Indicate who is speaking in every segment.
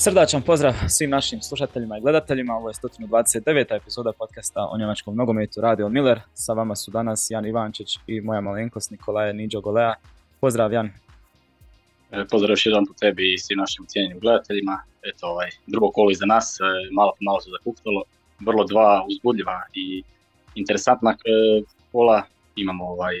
Speaker 1: Srdačan pozdrav svim našim slušateljima i gledateljima. Ovo je 129. epizoda podcasta o njemačkom nogometu Radio Miller. Sa vama su danas Jan Ivančić i moja malenkost Nikolaje Niđo Golea. Pozdrav Jan.
Speaker 2: E, pozdrav još jedan po tebi i svim našim cijenjenim gledateljima. Eto, ovaj, drugo kolo iza nas, e, malo po malo se zakuktalo. Vrlo dva uzbudljiva i interesantna e, kola. Imamo ovaj,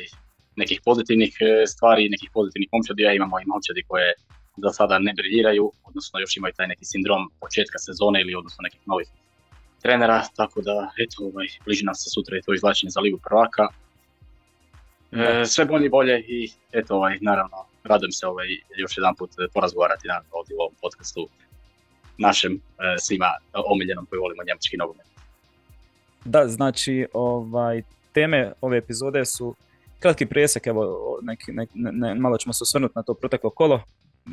Speaker 2: nekih pozitivnih stvari, nekih pozitivnih momčadi, imamo i momčadi koje za sada ne briljiraju, odnosno još imaju taj neki sindrom početka sezone ili odnosno nekih novih trenera, tako da eto, ovaj, bliži nam se sutra je to izvlačenje za ligu prvaka. E, sve bolje i bolje i eto, ovaj, naravno, radujem se ovaj, još jedan put porazgovarati na ovdje u ovom podcastu našem e, svima omiljenom koji volimo njemački nogomet.
Speaker 1: Da, znači, ovaj, teme ove epizode su kratki presjek, evo, neki, ne, malo ćemo se osvrnuti na to proteklo kolo,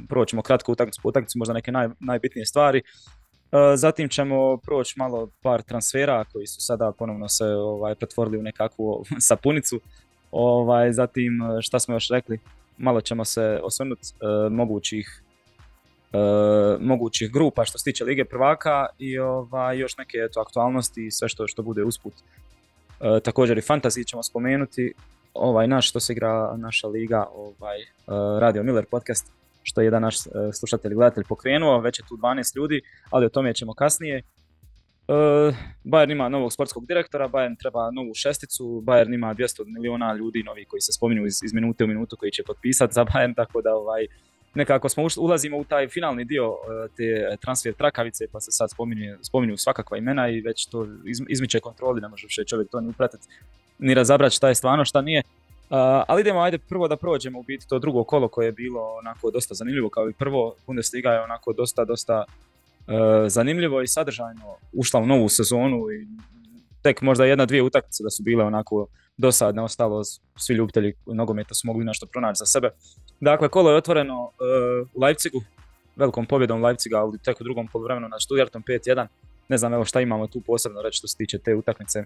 Speaker 1: prvo ćemo kratko utakmicu po utakmicu, možda neke naj, najbitnije stvari. E, zatim ćemo proći malo par transfera koji su sada ponovno se ovaj, pretvorili u nekakvu sapunicu. Ovaj, zatim šta smo još rekli, malo ćemo se osvrnuti e, mogućih e, mogućih grupa što se tiče Lige prvaka i ovaj, još neke eto, aktualnosti i sve što, što bude usput. E, također i fantasy ćemo spomenuti, ovaj naš što se igra naša liga, ovaj Radio Miller podcast što je jedan naš e, slušatelj gledatelj pokrenuo, već je tu 12 ljudi, ali o tome ćemo kasnije. E, Bayern ima novog sportskog direktora, Bayern treba novu šesticu, Bayern ima 200 miliona ljudi novi koji se spominju iz, iz minute u minutu koji će potpisati za Bayern, tako da ovaj, nekako smo ulazimo u taj finalni dio e, te transfer trakavice pa se sad spominju, spominju svakakva imena i već to izmiče kontroli, ne može više čovjek to ni upratiti ni razabrati šta je stvarno, šta nije ali idemo ajde prvo da prođemo u biti to drugo kolo koje je bilo onako dosta zanimljivo kao i prvo. Bundesliga je onako dosta, dosta uh, zanimljivo i sadržajno ušla u novu sezonu i tek možda jedna, dvije utakmice da su bile onako dosadne, ostalo svi ljubitelji nogometa su mogli nešto pronaći za sebe. Dakle, kolo je otvoreno uh, u Leipzigu, velikom pobjedom Leipziga, ali tek u drugom poluvremenu nad Stuttgartom 5-1. Ne znam evo šta imamo tu posebno reći što se tiče te utakmice.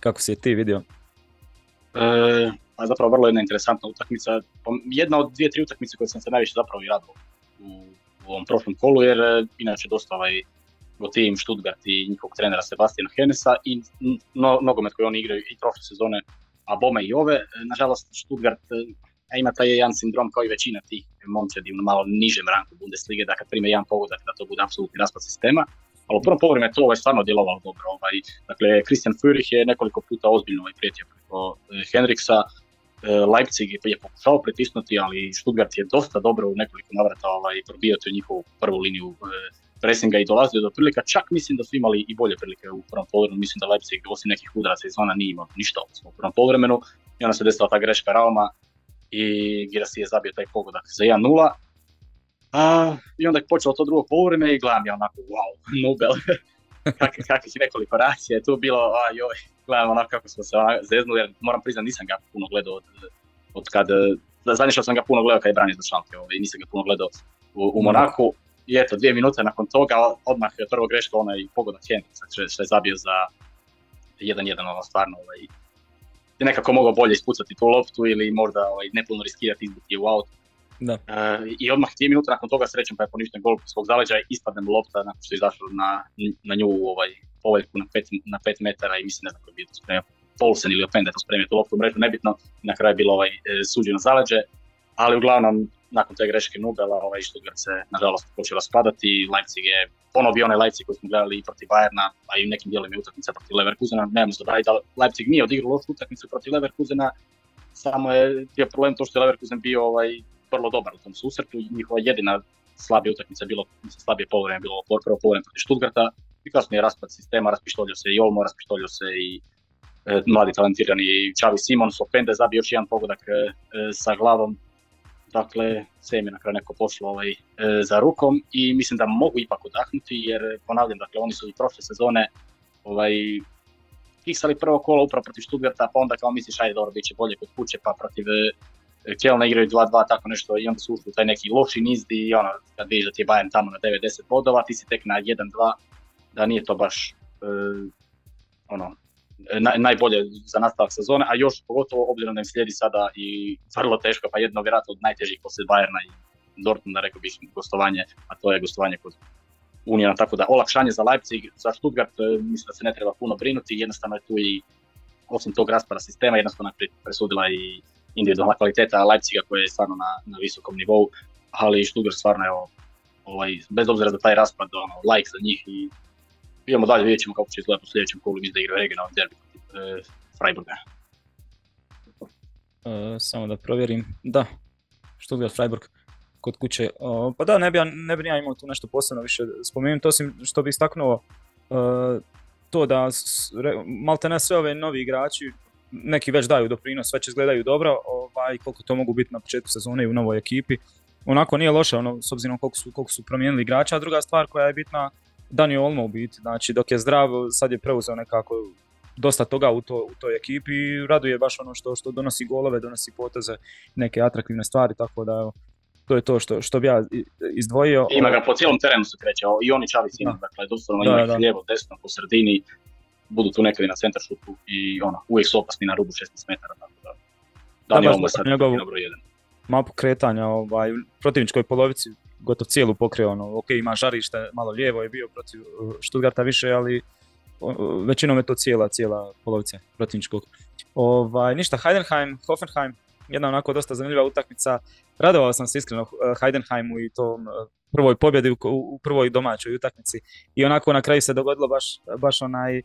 Speaker 1: Kako si je ti vidio?
Speaker 2: E, a zapravo vrlo jedna interesantna utakmica. Jedna od dvije, tri utakmice koje sam se najviše zapravo i radilo u, ovom prošlom kolu, jer e, inače dosta ovaj tim Stuttgart i njihovog trenera Sebastiana Henesa i no, nogomet koji oni igraju i prošle sezone, a bome i ove. E, nažalost, Stuttgart ima taj jedan sindrom kao i većina tih momčadi u malo nižem ranku Bundeslige, da kad prime jedan pogodak da to bude apsolutni raspad sistema ali u prvom polovremenu je to ovaj, stvarno djelovalo dobro. Ovaj, dakle, Christian Führich je nekoliko puta ozbiljno ovaj, prijetio preko eh, Henriksa, eh, Leipzig je pokušao pritisnuti, ali Stuttgart je dosta dobro u nekoliko navrata ovaj, probio tu njihovu prvu liniju eh, pressinga i dolazio do prilika. Čak mislim da su imali i bolje prilike u prvom polovremenu. Mislim da Leipzig osim nekih udaraca izvana nije imao ništa u prvom polovremenu. I onda se desila ta greška Rauma i Girasi je zabio taj pogodak za 1-0 a, I onda je počelo to drugo polovreme i gledam ja onako, wow, Nobel, Kak, kakvih nekoliko racija je tu bilo, a joj, gledam onako kako smo se zeznuli, jer moram priznati nisam ga puno gledao od, od kad, zadnje što sam ga puno gledao kad je branio za šalke, ovaj, nisam ga puno gledao u, u Monaku. I eto, dvije minute nakon toga, odmah je prvo greška onaj pogodak Henriksa, što je zabio za 1-1, ono stvarno, ovaj, nekako mogao bolje ispucati tu loptu ili možda ovaj, nepuno riskirati izbiti u auto
Speaker 1: da.
Speaker 2: E, I odmah dvije minute nakon toga srećem pa je poništen gol svog i ispadnem lopta nakon što je izašao na, na nju ovaj, poveljku na 5 na pet metara i mislim ne znam ko je bio to spremio. Polsen ili Openda to spremio tu loptu u mrežu, nebitno. Na kraju je bilo ovaj, e, suđeno zaleđe, ali uglavnom nakon te greške Nubela ovaj, Stuttgart se nažalost počeo raspadati. Leipzig je ponovio onaj Leipzig koji smo gledali i protiv Bayerna, a i nekim dijelima utakmica protiv Leverkusena. Nemamo se da Leipzig nije odigrao lošu utakmicu protiv Leverkusena, samo je bio problem to što je Leverkusen bio ovaj, vrlo dobar u tom susretu. Njihova jedina slabija utakmica bilo, slabije polovreme bilo prvo polovreme protiv Stuttgarta i kasnije je raspad sistema, raspištolio se i Olmo, raspištolio se i e, mladi talentirani Čavi Simons, Opende zabio još jedan pogodak e, e, sa glavom. Dakle, sve im je na kraju neko pošlo ovaj, za rukom i mislim da mogu ipak odahnuti jer ponavljam, dakle, oni su i prošle sezone ovaj, prvo kolo upravo protiv Stuttgarta, pa onda kao misliš ajde dobro, bit će bolje kod kuće, pa protiv Kjelna igraju 2-2, tako nešto, i onda su ušli taj neki loši niz i ono, kad vidiš da ti je Bayern tamo na 90 bodova, ti si tek na 1-2, da nije to baš e, ono, najbolje za nastavak sezone, a još pogotovo obzirom da im slijedi sada i vrlo teško, pa jedno vjerojatno od najtežih poslije Bayerna i Dortmunda, rekao bih gostovanje, a to je gostovanje kod Unijana, tako da olakšanje za Leipzig, za Stuttgart mislim da se ne treba puno brinuti, jednostavno je tu i osim tog raspada sistema jednostavno je presudila i individualna kvaliteta Leipziga koja je stvarno na, na visokom nivou, ali Stuttgart stvarno je ovaj, bez obzira za taj raspad, ono, like za njih i idemo dalje, vidjet ćemo kako će izgledati u sljedećem kolu, mislim da igraju regionalni derbi e, Freiburga.
Speaker 1: E, samo da provjerim, da, Stuttgart Freiburg kod kuće. pa da, ne bi, ne bi ja imao tu nešto posebno više spomenuti, osim što bi istaknuo uh, to da malte ne sve ove novi igrači, neki već daju doprinos, već izgledaju dobro, ovaj, koliko to mogu biti na početku sezone i u novoj ekipi. Onako nije loše, ono, s obzirom koliko su, koliko su promijenili igrača, a druga stvar koja je bitna, Dani Olmo u biti, znači dok je zdrav, sad je preuzeo nekako dosta toga u, to, u toj ekipi i raduje baš ono što, što donosi golove, donosi poteze, neke atraktivne stvari, tako da evo, to je to što, što bi ja izdvojio.
Speaker 2: Ima ga po cijelom terenu se kreće, i oni Čavi Sina, dakle, doslovno ima ih lijevo, desno, po sredini, budu tu nekada na centar šutu i ono, uvijek su opasni na rubu 16 metara, tako da. Dani Olmo je sad njegovu broj jedan.
Speaker 1: Mapu kretanja, ovaj, protivničkoj polovici gotovo cijelu pokrio, ono, ok, ima žarište, malo lijevo je bio protiv uh, Stuttgarta više, ali većinom je to cijela, cijela polovica protivničkog. Ovaj, ništa, Heidenheim, Hoffenheim, jedna onako dosta zanimljiva utakmica. Radovao sam se iskreno eh, Heidenheimu i tom eh, prvoj pobjedi u, prvoj domaćoj utakmici i onako na kraju se dogodilo baš, baš onaj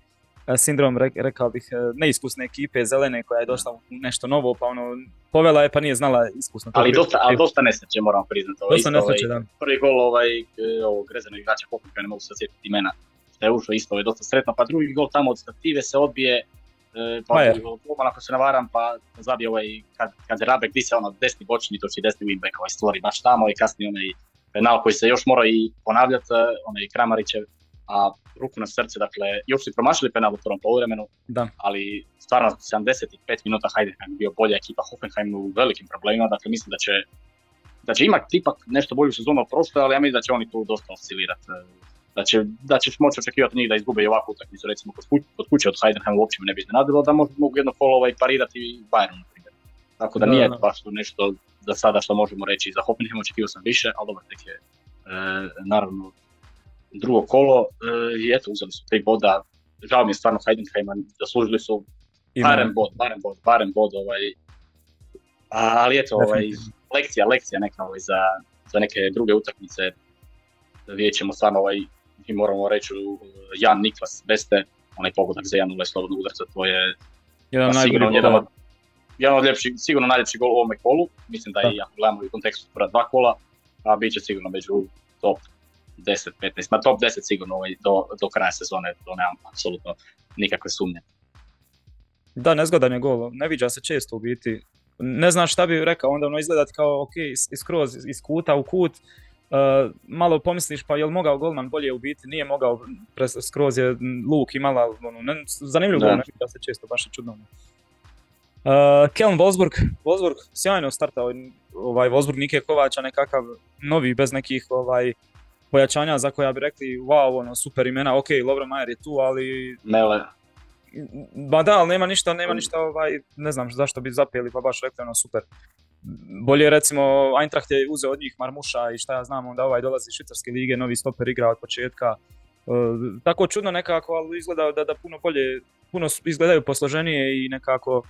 Speaker 1: sindrom, rekao bih, neiskusne ekipe, zelene koja je došla u nešto novo, pa ono, povela je pa nije znala iskusno.
Speaker 2: Ali dosta, ali dosta nesreće moram priznati.
Speaker 1: Ovaj, dosta nesreće, ovaj, da.
Speaker 2: Prvi gol ovaj, ovog rezanog igrača Pokupka, ne mogu se sjetiti imena, što je ušao isto, je dosta sretno, pa drugi gol tamo od stative se odbije, E, pa ako se navaram, pa zabije ovaj, kad, kad Rabek di se ono desni bočni, to će desni wingback ovaj stvori baš tamo i kasnije onaj penal koji se još mora i ponavljati, e, onaj Kramarićev, a ruku na srce, dakle, još su promašili penal u prvom poluvremenu,
Speaker 1: da.
Speaker 2: ali stvarno 75 minuta Heidenheim bio bolja ekipa, Hoffenheim u velikim problemima, dakle mislim da će da će imati ipak nešto bolju sezonu od prošle, ali ja mislim da će oni tu dosta oscilirati da, će, da ćeš moći očekivati njih da izgube i ovakvu utakmicu, recimo kod, kod kuće od Heidenheim uopće ne bi iznenadilo da mogu jedno kolo ovaj, parirati i Bayern, na primjer. Tako da, nije baš tu nešto za sada što možemo reći. Za Hoffenheim očekivao sam više, ali dobro, tek je e, naravno drugo kolo e, i eto, uzeli su tri boda. Žao mi je stvarno Heidenheima, zaslužili su barem bod, barem bod, barem bod, ovaj, ali eto, ovaj, lekcija, lekcija neka ovaj, za, za neke druge utakmice. Vidjet ćemo stvarno ovaj, mi moramo reći Jan Niklas Beste, onaj pogodak za 1-0 slobodno udarca, to je
Speaker 1: jedan, sigurno,
Speaker 2: jedan od, jedan od ljepših, sigurno najljepši gol u ovome kolu, mislim da, i ako gledamo u kontekstu prva dva kola, a bit će sigurno među top 10, 15, ma top 10 sigurno ovaj, do, do kraja sezone, to nemam apsolutno nikakve sumnje.
Speaker 1: Da, nezgodan je gol, ne viđa se često u biti. Ne znaš šta bi rekao, onda ono izgledat kao ok, skroz iz kuta u kut, Uh, malo pomisliš pa jel mogao golman bolje u biti, nije mogao, skroz je luk imala, ono, ne, zanimljiv gol, da se često baš je čudno. Uh, Kelm Wolfsburg, Wolfsburg sjajno startao, ovaj Wolfsburg Nike Kovača nekakav novi bez nekih ovaj pojačanja za koja bi rekli wow, ono, super imena, ok, Lovro Majer je tu, ali...
Speaker 2: Mele.
Speaker 1: Ba da, ali nema ništa, nema ništa, ovaj, ne znam zašto bi zapeli, pa baš rekli ono super bolje recimo Eintracht je uzeo od njih Marmuša i šta ja znam, onda ovaj dolazi iz Švicarske lige, novi stoper igra od početka. E, tako čudno nekako, ali izgleda da, da puno bolje, puno izgledaju posloženije i nekako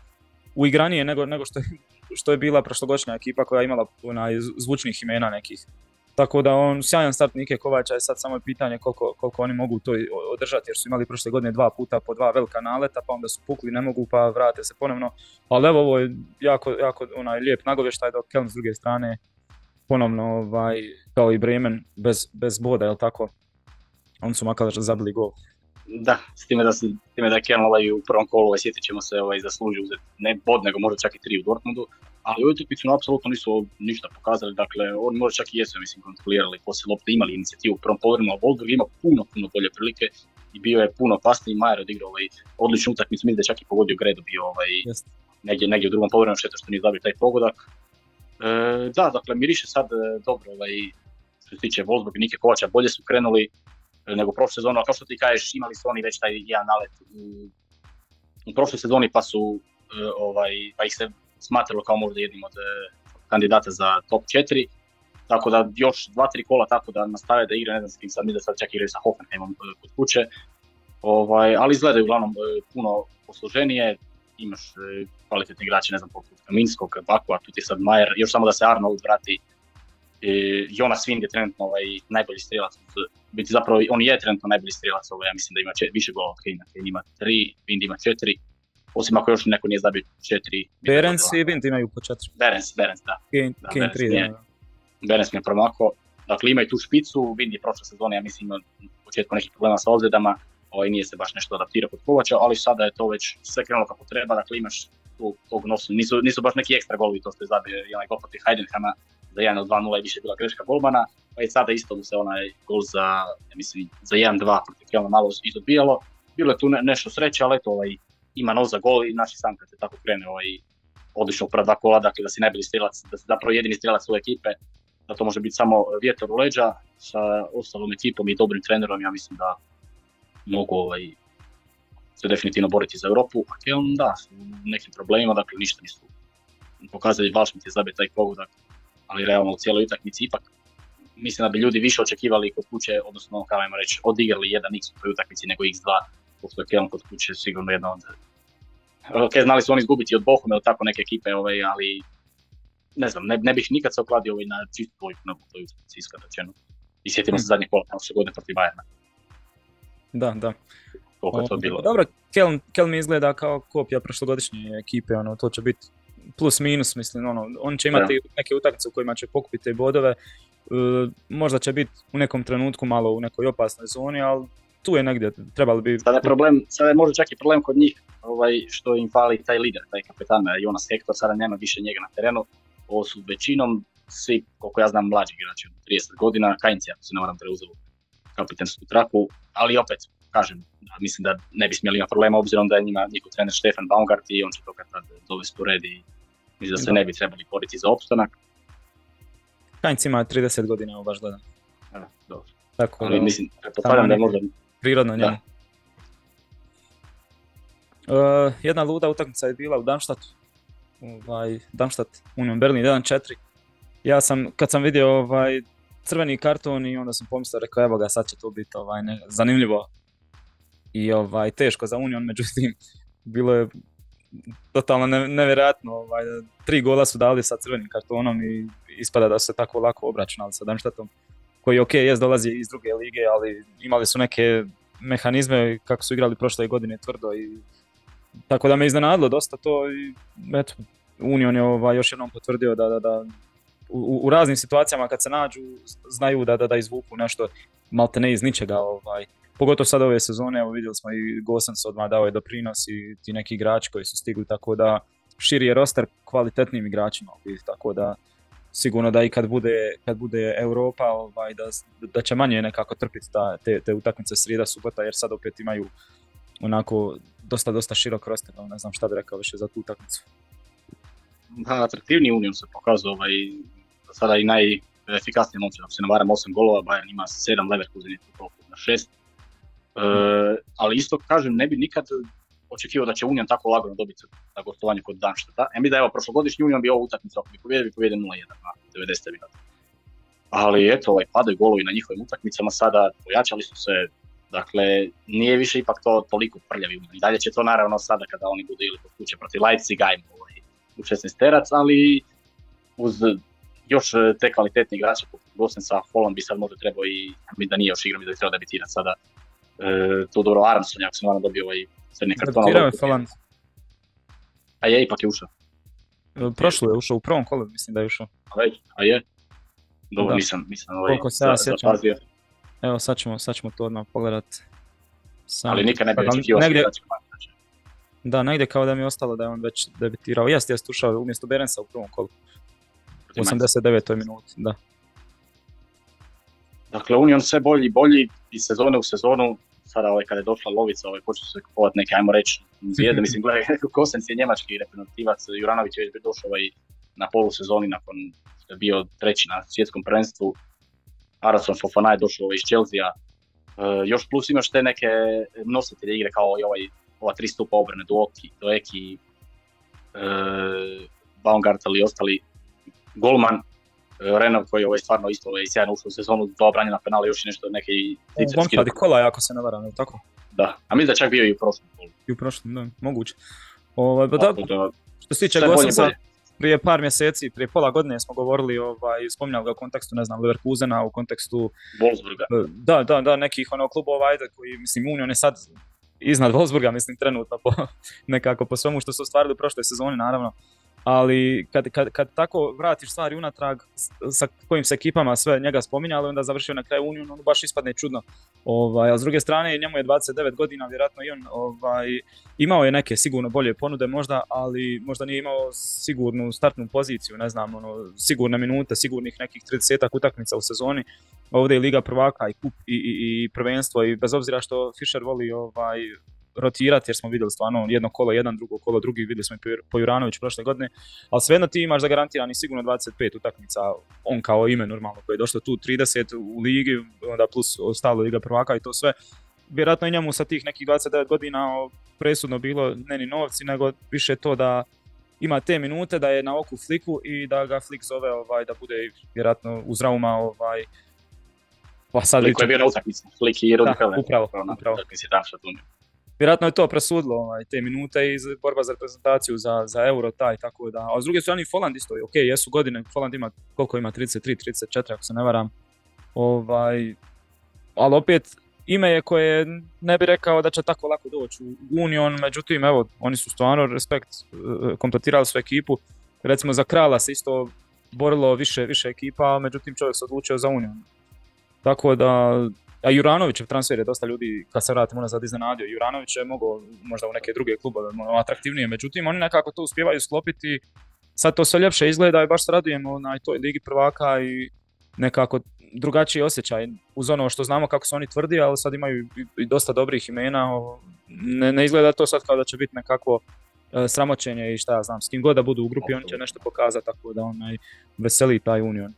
Speaker 1: uigranije nego, nego što, što je bila prošlogodišnja ekipa koja je imala onaj zvučnih imena nekih. Tako da on sjajan start Nike Kovača je sad samo je pitanje koliko, koliko oni mogu to održati jer su imali prošle godine dva puta po dva velika naleta pa onda su pukli, ne mogu pa vrate se ponovno. Ali evo ovo je jako, jako onaj lijep nagovještaj dok Kelm s druge strane ponovno ovaj, kao i Bremen bez, bez boda, jel tako? On su makar zabili gol.
Speaker 2: Da, s time da, s time da ovaj u prvom kolu, ovaj, sjetit ćemo se, ovaj, zaslužio uzeti ne bod, nego možda čak i tri u Dortmundu, ali u utakmicu apsolutno nisu ništa pokazali, dakle oni možda čak i jesu mislim kontrolirali poslije lopte, imali inicijativu. U prvom a Wolfsburg ima puno, puno bolje prilike i bio je puno opasniji, Majer odigrao ovaj, odličnu utakmicu, mislim da je čak i pogodio Gredo bio ovaj, negdje, negdje u drugom polovremenu, šteta što nije zabio taj pogodak. E, da, dakle miriše sad e, dobro, ovaj, što se tiče Wolfsburg i Nike Kovača, bolje su krenuli e, nego prošle sezonu, a kao što ti kažeš, imali su oni već taj jedan nalet u, u prošloj sezoni pa su ovaj, pa ih se smatralo kao možda jednim od e, kandidata za top 4. tako da još dva, tri kola tako da nastave da igra, ne znam s kim sad, mi da sad čak igraju sa Hoffenheimom kod kuće, ovaj, ali izgledaju uglavnom puno posluženije, imaš kvalitetni igrači, ne znam, poput Kaminskog, Bakua, tu ti sad Majer, još samo da se Arnold vrati, E, Jonas Wind je trenutno ovaj, najbolji strelac, biti zapravo on je trenutno najbolji strelac, ovaj, ja mislim da ima više golova od Kane ima tri, Wind ima četiri, osim ako još neko nije zabio četiri.
Speaker 1: Berens i Wind imaju po četiri.
Speaker 2: Berens, Berens, da.
Speaker 1: Kane, da, Kane tri, da.
Speaker 2: Berens mi je promako, dakle imaju tu špicu, Wind je prošle sezone, ja mislim, ima u početku nekih problema sa ozljedama, ovaj, nije se baš nešto adaptirao kod Kovača, ali sada je to već sve krenulo kako treba, dakle imaš tu, tog nosu, nisu, nisu baš neki ekstra golovi, to što je zabio onaj gol protiv Heidenhama, za 1 od 2-0 je više bila greška golmana, pa i sada isto mu se onaj gol za, ja mislim, za 1-2 protiv Kelna malo izodbijalo. Bilo je tu ne, nešto sreće, ali eto, ovaj, ima nov za gol i naši sam kad se tako krene ovaj, odlično u prva dva kola, dakle da si najbolji strelac, da si zapravo jedini strelac u ekipe, da to može biti samo vjetar u leđa sa ostalom ekipom i dobrim trenerom, ja mislim da mogu ovaj, se definitivno boriti za Europu, a Keln da, su nekim problemima, dakle ništa nisu pokazali Valšmic je zabiti taj pogodak, ali realno u cijeloj utakmici ipak mislim da bi ljudi više očekivali kod kuće, odnosno kao ajmo reći, odigrali jedan x u toj utakmici nego x2, pošto je Kelm kod kuće sigurno jedna od... Ok, znali su oni izgubiti od Bohume ili tako neke ekipe, ovaj, ali ne znam, ne, ne bih nikad se okladio ovaj, na čistu dvojku na toj utakmici iskreno rečeno. I sjetimo se hmm. zadnjeg kola prošle godine protiv Bajerna.
Speaker 1: Da, da.
Speaker 2: Koliko je to bilo.
Speaker 1: Dobro, Kelm, Kelm izgleda kao kopija prošlogodišnje ekipe, ono, to će biti plus minus, mislim, ono, on će imati neke utakmice u kojima će pokupiti te bodove, e, možda će biti u nekom trenutku malo u nekoj opasnoj zoni, ali tu je negdje, trebalo bi...
Speaker 2: Sada je problem, sada je možda čak i problem kod njih, ovaj, što im fali taj lider, taj kapetan Jonas Hector, sada nema više njega na terenu, ovo su većinom svi, koliko ja znam, mlađi igrači, 30 godina, Kajnci, ako se ne moram preuzeo kapitansku traku, ali opet, kažem, mislim da ne bi smjeli imati problema obzirom da je njima njihov trener Stefan Baumgart i on će to kad dovesti u red i Mislim da se ne bi trebali boriti za opstanak.
Speaker 1: Heinz ima 30 godina, evo baš gledam.
Speaker 2: Dobro. Tako, Ali mislim, pretpostavljam
Speaker 1: da
Speaker 2: je možda...
Speaker 1: Prirodno njemu. Uh, jedna luda utakmica je bila u Darmstadtu. Ovaj, Darmstadt, Union Berlin 1-4. Ja sam, kad sam vidio ovaj, crveni karton i onda sam pomislio, rekao evo ga, sad će to biti ovaj, ne, zanimljivo i ovaj, teško za Union, međutim, bilo je totalno nevjerojatno. Ovaj, tri gola su dali sa crvenim kartonom i ispada da su se tako lako obračunali sa Darmstadtom koji ok, jest dolazi iz druge lige, ali imali su neke mehanizme kako su igrali prošle godine tvrdo i tako da me iznenadilo dosta to i eto, Union je ovaj, još jednom potvrdio da, da, da u, u, raznim situacijama kad se nađu znaju da, da, da izvuku nešto malte ne iz ničega ovaj, pogotovo sad ove sezone, evo vidjeli smo i Gosens odmah dao je doprinos i ti neki igrači koji su stigli, tako da širi je roster kvalitetnim igračima, tako da sigurno da i kad bude, kad bude Europa, ovaj, da, da će manje nekako trpiti ta, te, te utakmice srijeda, subota, jer sad opet imaju onako dosta, dosta širok roster, ne znam šta bi rekao više za tu utakmicu.
Speaker 2: Da, atraktivni Union se pokazao ovaj, sada i najefikasniji momci, ako se ne varam 8 golova, Bayern ima 7, Leverkusen je na 6, E, ali isto kažem, ne bi nikad očekivao da će Union tako lagano dobiti na gostovanje kod Danštata. Ja mi da evo, prošlogodišnji Union bi ovu utakmicu, ako bi pobjedio, bi pobjedio 0-1 na 90 minuta. Ali eto, ovaj, padaju golovi na njihovim utakmicama sada, pojačali su se, dakle, nije više ipak to toliko prljavi I dalje će to naravno sada kada oni budu ili kod kuće protiv Leipziga ovaj, u 16 terac, ali uz još te kvalitetne igrače poput Gosensa, Holland bi sad možda trebao i, mi da nije još igram, da bi trebao debitirati sada e, to dobro Aronson, ako se ne dobio ovaj crni karton.
Speaker 1: je Falan.
Speaker 2: A je, ipak je ušao.
Speaker 1: E, prošlo je ušao u prvom kolu, mislim da je ušao.
Speaker 2: A, već, a je? Dobro, da. nisam, nisam ovaj,
Speaker 1: Koliko se ja sjećam. Evo, sad ćemo, sad ćemo to odmah pogledat.
Speaker 2: Sam... Ali nikad ne bi očekivao negdje...
Speaker 1: Da, negdje kao da mi je ostalo da je on već debitirao. Jest, jest ušao umjesto Berensa u prvom kolu. U 89. minuti, da.
Speaker 2: Dakle, Union sve bolji i bolji iz sezone u sezonu. Sada ovaj, kada je došla lovica, ovaj, počeo se kupovati neke, ajmo reći, zvijezde. Mislim, gledaj, Kosens je njemački reprezentativac, Juranović je već došao ovaj, na polusezoni nakon što je bio treći na svjetskom prvenstvu. Arason Fofana je došao ovaj, iz Chelsea. Uh, još plus imaš te neke nositelje igre kao i ovaj, ova tri stupa obrane, Duoki, Doeki, uh, Baumgart ali ostali golman Renov koji je ovaj stvarno isto ovaj, sjajno ušao u sezonu, dva na penale, još i nešto neke i
Speaker 1: U kola, ako se ne varam, je tako?
Speaker 2: Da, a mislim da čak bio i u prošlom.
Speaker 1: I u prošlom, da, moguće. Ovaj, pa da, što se tiče Gosensa, prije par mjeseci, prije pola godine smo govorili, ovaj, spominjali ga u kontekstu, ne znam, Leverkusena, u kontekstu...
Speaker 2: Wolfsburga.
Speaker 1: E, da, da, da, nekih ono klubova, ajde, koji, mislim, Union je sad iznad Wolfsburga, mislim, trenutno, po, nekako po svemu što su ostvarili u prošloj sezoni, naravno ali kad, kad, kad tako vratiš stvari unatrag sa kojim se ekipama sve njega spominjali, onda završio na kraju Uniju, on baš ispadne čudno. Ovaj, a s druge strane, njemu je 29 godina, vjerojatno i on ovaj, imao je neke sigurno bolje ponude možda, ali možda nije imao sigurnu startnu poziciju, ne znam, ono, sigurne minute, sigurnih nekih 30 utakmica u sezoni. Ovdje je Liga prvaka i kup i, i, i prvenstvo i bez obzira što Fischer voli ovaj, rotirati jer smo vidjeli stvarno jedno kolo jedan, drugo kolo drugi, vidjeli smo i po Juranoviću prošle godine, ali svejedno ti imaš zagarantirani sigurno 25 utakmica, on kao ime normalno koji je došlo tu 30 u ligi, onda plus ostalo Liga prvaka i to sve. Vjerojatno i njemu sa tih nekih 29 godina presudno bilo ne ni novci, nego više to da ima te minute, da je na oku fliku i da ga flik zove ovaj, da bude vjerojatno uz Rauma ovaj,
Speaker 2: pa sad je bio na utakmici, Flik i Rudi
Speaker 1: Upravo, upravo vjerojatno je to presudilo ovaj, te minute i borba za reprezentaciju za, za euro taj tako da. A s druge strane Folland isto, ok, jesu godine, Folland ima koliko ima 33, 34 ako se ne varam. Ovaj, ali opet ime je koje ne bi rekao da će tako lako doći u Union, međutim evo, oni su stvarno respekt, eh, kompletirali su ekipu. Recimo za Krala se isto borilo više, više ekipa, međutim čovjek se odlučio za Union. Tako da a Juranovićev transfer je dosta ljudi, kad se vratimo nazad, iznenadio. Juranović je mogao možda u neke druge klubove ono, atraktivnije, međutim oni nekako to uspijevaju sklopiti. Sad to sve ljepše izgleda i baš se radujemo na toj ligi prvaka i nekako drugačiji osjećaj uz ono što znamo kako su oni tvrdi, ali sad imaju i dosta dobrih imena. Ne, ne izgleda to sad kao da će biti nekako e, sramoćenje i šta ja znam, s kim god da budu u grupi, oni će nešto pokazati, tako da onaj veseli taj Union.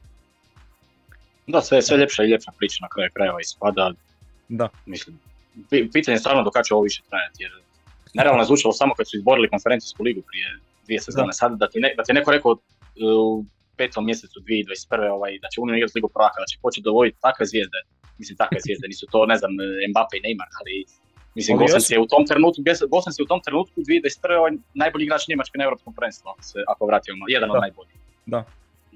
Speaker 2: Da, sve, sve ljepša i ljepša priča na kraju krajeva ispada.
Speaker 1: Da.
Speaker 2: Mislim, pitanje je stvarno do kada će ovo više trajati, jer naravno je zvučalo samo kad su izborili konferencijsku ligu prije dvije sezone. Sad da ti, ne, da ti neko rekao uh, u petom mjesecu 2021. Ovaj, da će Union igrati ligu prvaka, da će početi dovoditi takve zvijezde, mislim takve zvijezde, nisu to ne znam Mbappe i Neymar, ali mislim Gosens je u tom trenutku, Gosens je u tom trenutku 2021. Ovaj, najbolji igrač Njemačke na Europskom prvenstvu, ako, se, ako vratimo, jedan od najboljih.
Speaker 1: Da.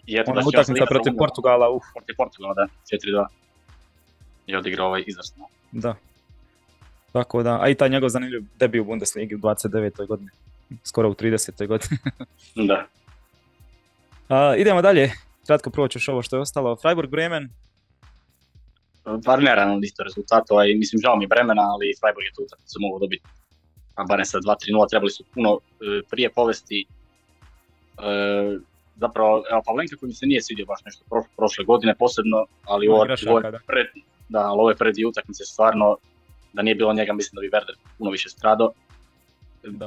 Speaker 1: I eto, Ona utakmica protiv Portugala, uf.
Speaker 2: Protiv Portugala, da, 4-2. I odigrao ovaj izvrsno.
Speaker 1: Da. Tako da, a i taj njegov zanimljiv debi u Bundesligi u 29. godini. Skoro u 30. godini.
Speaker 2: da.
Speaker 1: A, idemo dalje. Kratko proćeš ovo što je ostalo. Freiburg Bremen.
Speaker 2: Bar ne isto rezultat, ovaj, mislim žao mi Bremena, ali Freiburg je tu utakmicu mogu dobiti. A barem sa 2-3-0 trebali su puno e, prije povesti. E, zapravo, evo, Pavlenka koji mi se nije svidio baš nešto prošle godine posebno, ali ovo, je pred, da, ali ove utakmice stvarno, da nije bilo njega, mislim da bi Werder puno više stradao.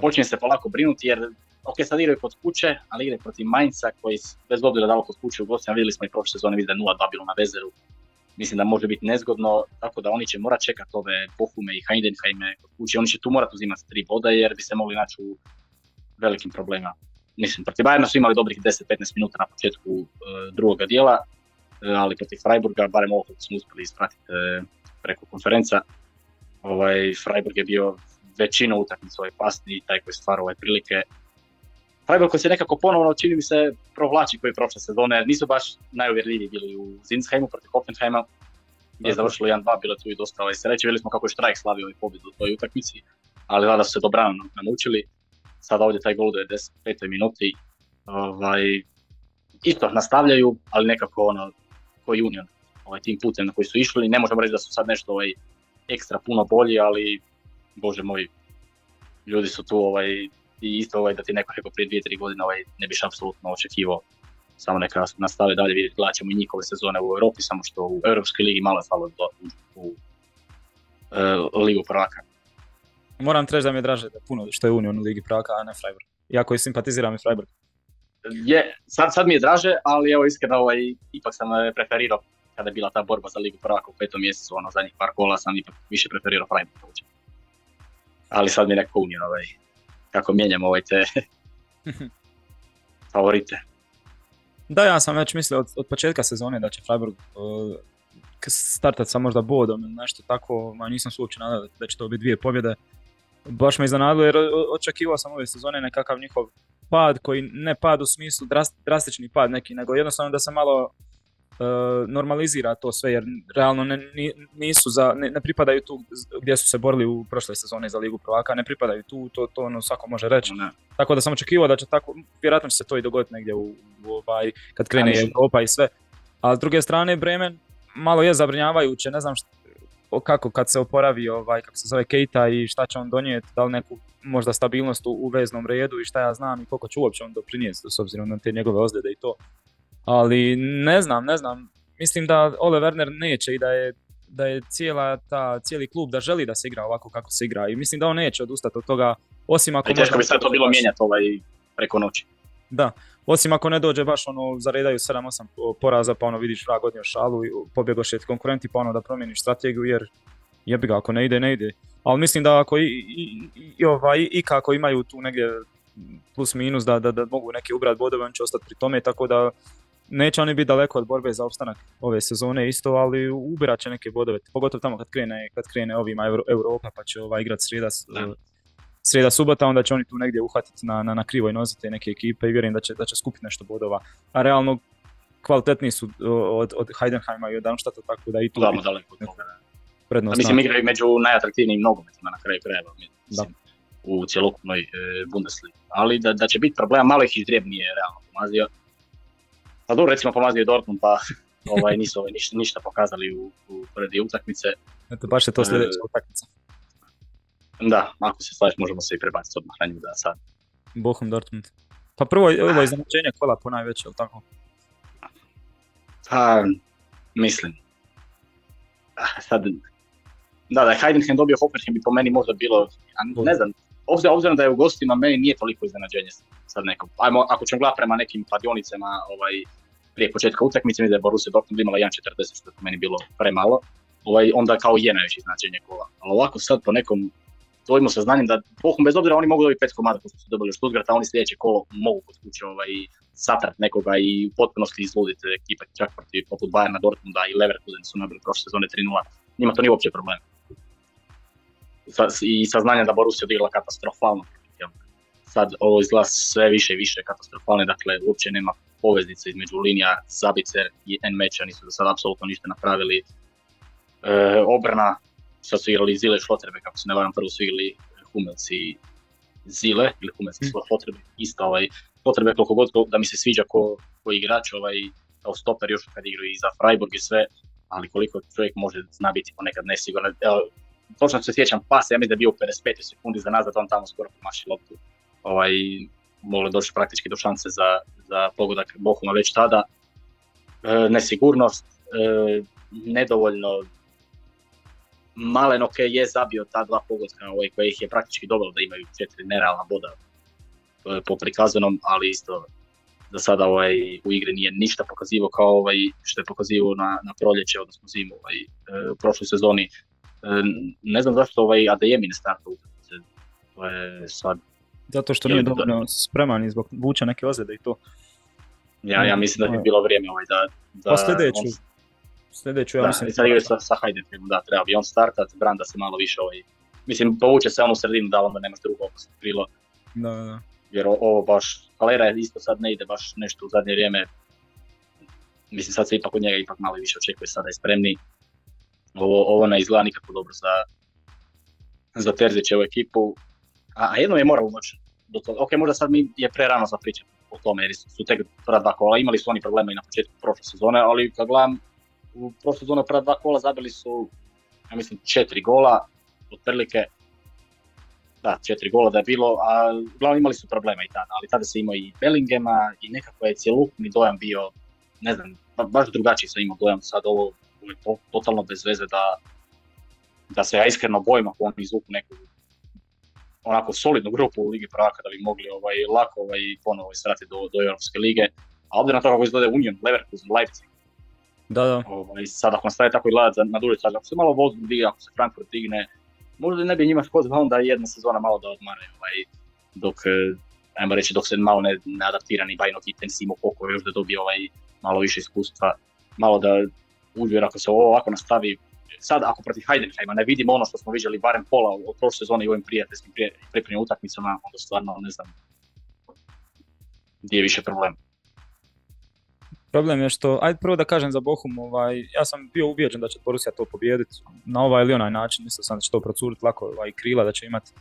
Speaker 2: Počinje se polako brinuti jer, ok, sad igraju kod kuće, ali igraju protiv Mainza koji bez obzira da kod kuće u gostima, vidjeli smo i prošle sezone, vidim da je 0-2 bilo na Vezeru. Mislim da može biti nezgodno, tako da oni će morati čekati ove Bohume i Heidenheime kod kuće. Oni će tu morati uzimati tri boda jer bi se mogli naći u velikim problemima mislim, protiv Bayerna su imali dobrih 10-15 minuta na početku uh, drugoga dijela, uh, ali protiv Freiburga, barem ovo smo uspjeli ispratiti uh, preko konferenca, ovaj, Freiburg je bio većina utakmica ovaj pasni i taj koji stvara ove prilike. Freiburg koji se nekako ponovno, čini mi se, provlači koji prošle sezone, nisu baš najuvjerljiviji bili u Zinsheimu protiv Hoffenheima, gdje je završilo 1-2, bilo tu i dosta ovaj, sreće, vidjeli smo kako je Štrajk slavio ovaj pobjedu u toj utakmici, ali da su se dobrano namučili sada ovdje taj gol u 95. minuti, ovaj, isto nastavljaju, ali nekako ono, koji Union, ovaj, tim putem na koji su išli, ne možemo reći da su sad nešto ovaj, ekstra puno bolji, ali bože moj, ljudi su tu ovaj, i isto ovaj, da ti neko rekao prije dvije, tri godine ovaj, ne biš apsolutno očekivao samo neka nastave dalje vidjeti, gledat ćemo i njihove sezone u Europi, samo što u Europskoj ligi malo je falo do, u, u, u Ligu prvaka.
Speaker 1: Moram treći da mi je draže da puno što je Union u Ligi prvaka, a ne Freiburg. Iako i simpatiziram i Freiburg.
Speaker 2: Je, sad, sad mi je draže, ali evo iskreno ovaj, ipak sam eh, preferirao kada je bila ta borba za Ligu prvaka u petom mjesecu, ono zadnjih par kola sam ipak više preferirao Freiburg. Ali sad mi je neko Union, ovaj, kako mijenjamo ovaj te favorite.
Speaker 1: Da, ja sam već mislio od, od početka sezone da će Freiburg uh, startati sa možda bodom ili nešto tako, ma nisam se uopće nadao da će to biti dvije pobjede. Baš me iznenadilo jer očekivao sam ove sezone nekakav njihov pad koji ne pad u smislu drastični pad neki, nego jednostavno da se malo uh, normalizira to sve jer realno ne, nisu za, ne, ne, pripadaju tu gdje su se borili u prošle sezone za Ligu prvaka, ne pripadaju tu, to, to ono svako može reći. Ne. Tako da sam očekivao da će tako, vjerojatno će se to i dogoditi negdje u, u ovaj, kad krene Europa i sve. A s druge strane Bremen malo je zabrinjavajuće, ne znam šta, kako kad se oporavi ovaj, kako se zove Keita i šta će on donijeti, da li neku možda stabilnost u, u veznom redu i šta ja znam i koliko će uopće on doprinijeti s obzirom na te njegove ozljede i to. Ali ne znam, ne znam. Mislim da Ole Werner neće i da je da je cijela ta, cijeli klub da želi da se igra ovako kako se igra i mislim da on neće odustati od toga osim ako...
Speaker 2: Teško bi se to bilo mijenjati ovaj preko noći.
Speaker 1: Da, osim ako ne dođe baš ono, zaredaju 7-8 poraza, pa ono vidiš vrag odnio šalu i pobjegoše konkurenti, pa ono da promijeniš strategiju, jer jebi ga, ako ne ide, ne ide. Ali mislim da ako i, i, ovaj, i kako imaju tu negdje plus minus da, da, da mogu neki ubrat bodove, on će ostati pri tome, tako da neće oni biti daleko od borbe za opstanak ove sezone isto, ali ubirat će neke bodove, pogotovo tamo kad krene, kad krene ovima Euro, Europa, pa će ovaj igrat srijeda, srijeda subota, onda će oni tu negdje uhvatiti na, na, na krivoj nozi te neke ekipe i vjerujem da će, da će skupiti nešto bodova. A realno kvalitetniji su od, od Heidenheima i od Darmstadta, tako da i tu...
Speaker 2: Damo daleko od toga. Prednost mislim, igraju među najatraktivnijim nogometima na kraju krajeva, mislim, u cjelokupnoj e, Bundesligi. Ali da, da će biti problema, malo ih izdrijeb nije realno pomazio. Pa dobro, recimo pomazio Dortmund, pa ovaj, nisu ovaj, ništa, ništa pokazali u, u prvi utakmice.
Speaker 1: Eto, baš je to sljedeća e, utakmica.
Speaker 2: Da, ako se slažeš možemo se i prebaciti odmah na nju da sad.
Speaker 1: Bochum Dortmund. Pa prvo je ovo iznenađenje kola po najveće, ali tako?
Speaker 2: Pa, mislim. Ah, sad, da, da je Heidenheim dobio Hoffenheim bi po meni možda bilo, ne znam, obzirom da je u gostima, meni nije toliko iznenađenje sad neko. Ajmo, ako ćemo gledati prema nekim kladionicama, ovaj, prije početka utakmice, mi da je Borussia Dortmund imala 1.40, što je po meni bilo premalo, ovaj, onda kao je najveće značenje kola. Ali ovako sad po nekom dojmu saznanjem da Bochum bez obzira oni mogu dobiti pet komada koji su dobili Stuttgart, a oni sljedeće kolo mogu kod kuće ovaj, satrat nekoga i u potpunosti izluditi ekipe čak protiv poput Bayerna, Dortmunda i Leverkusen su nabili prošle sezone 3-0. Njima to nije uopće problem. I saznanje da Borussia odigrala katastrofalno. Sad ovo izgleda sve više i više katastrofalno, dakle uopće nema poveznice između linija Zabicer i N-Meča, nisu do sada apsolutno ništa napravili. E, obrana sad su igrali Zile Šlotrebe, kako se ne varam, prvo su igrali Humelci i Zile, ili Humelci mm. Šlotrebe, isto ovaj, Šlotrebe koliko god da mi se sviđa ko, ko igrač, ovaj, kao stoper još kad igraju i za Freiburg i sve, ali koliko čovjek može zna biti ponekad nesigurno. Evo, točno se sjećam pas, ja mislim da je bio u 55 sekundi za nazad, on tamo skoro pomaši loptu. Ovaj, moglo doći praktički do šanse za, za pogodak Bohuma već tada. E, nesigurnost, e, nedovoljno Malen ok je zabio ta dva pogotka ovaj, koje ih je praktički dovelo da imaju četiri nerealna boda po prikazanom, ali isto za sada ovaj, u igri nije ništa pokazivo kao ovaj, što je pokazivo na, na proljeće, odnosno zimu ovaj, e, u prošloj sezoni. E, ne znam zašto ovaj Adeyemi ne starta To je sad...
Speaker 1: Zato što nije dovoljno spreman i zbog vuča neke ozljede i to.
Speaker 2: Ja, ja mislim da bi bilo vrijeme ovaj, da... da
Speaker 1: pa sljedeću, Sljedeću, ja da, mislim...
Speaker 2: sad sa, sa Heidenheimom, da, treba bi on startat, Branda se malo više ovaj... Mislim, povuče se ono u sredinu da onda nemaš drugo krilo.
Speaker 1: Da, da.
Speaker 2: Jer ovo baš, Kalera isto sad ne ide baš nešto u zadnje vrijeme. Mislim, sad se ipak od njega ipak malo više očekuje, sada je spremni. Ovo, ovo ne izgleda nikako dobro za, za Terzićevu ekipu. A, a jedno je moralo doći do toga. Ok, možda sad mi je pre rano za pričati o tome, jer su tek prva dva kola, imali su oni problema i na početku prošle sezone, ali kad gledam u prošle sezone prva dva kola zabili su, ja mislim, četiri gola, otprilike, da, četiri gola da je bilo, a uglavnom imali su problema i tada, ali tada se imao i Bellingema i nekako je cjelokupni dojam bio, ne znam, baš drugačiji sam imao dojam sad ovo, je to, totalno bez veze da, da se ja iskreno bojim ako oni izvuku neku onako solidnu grupu u Ligi prvaka da bi mogli ovaj, lako ovaj, ponovo israti do, do Europske lige. A ovdje na to kako izgleda Union, Leverkusen, Leipzig,
Speaker 1: da, da.
Speaker 2: Ovaj, sad ako nastaje tako i gledati na duže ako se malo Wolfsburg digne, ako se Frankfurt digne, možda ne bi njima škodilo onda jedna sezona malo da odmare, ovaj, dok, ajmo reći, dok se malo ne, ne adaptira ni Bajno Kitten, Simo Poko još da dobije ovaj malo više iskustva, malo da jer ako se ovo ovako nastavi, sad ako protiv Heidenheima ne vidimo ono što smo vidjeli barem pola od prošle sezone i ovim prijateljskim pripremnim utakmicama, onda stvarno ne znam gdje je više problem.
Speaker 1: Problem je što, ajde prvo da kažem za Bohum, ovaj, ja sam bio ubijeđen da će Borussia to pobijediti na ovaj ili onaj način, mislio sam da će to procuriti lako ovaj, krila, da će imati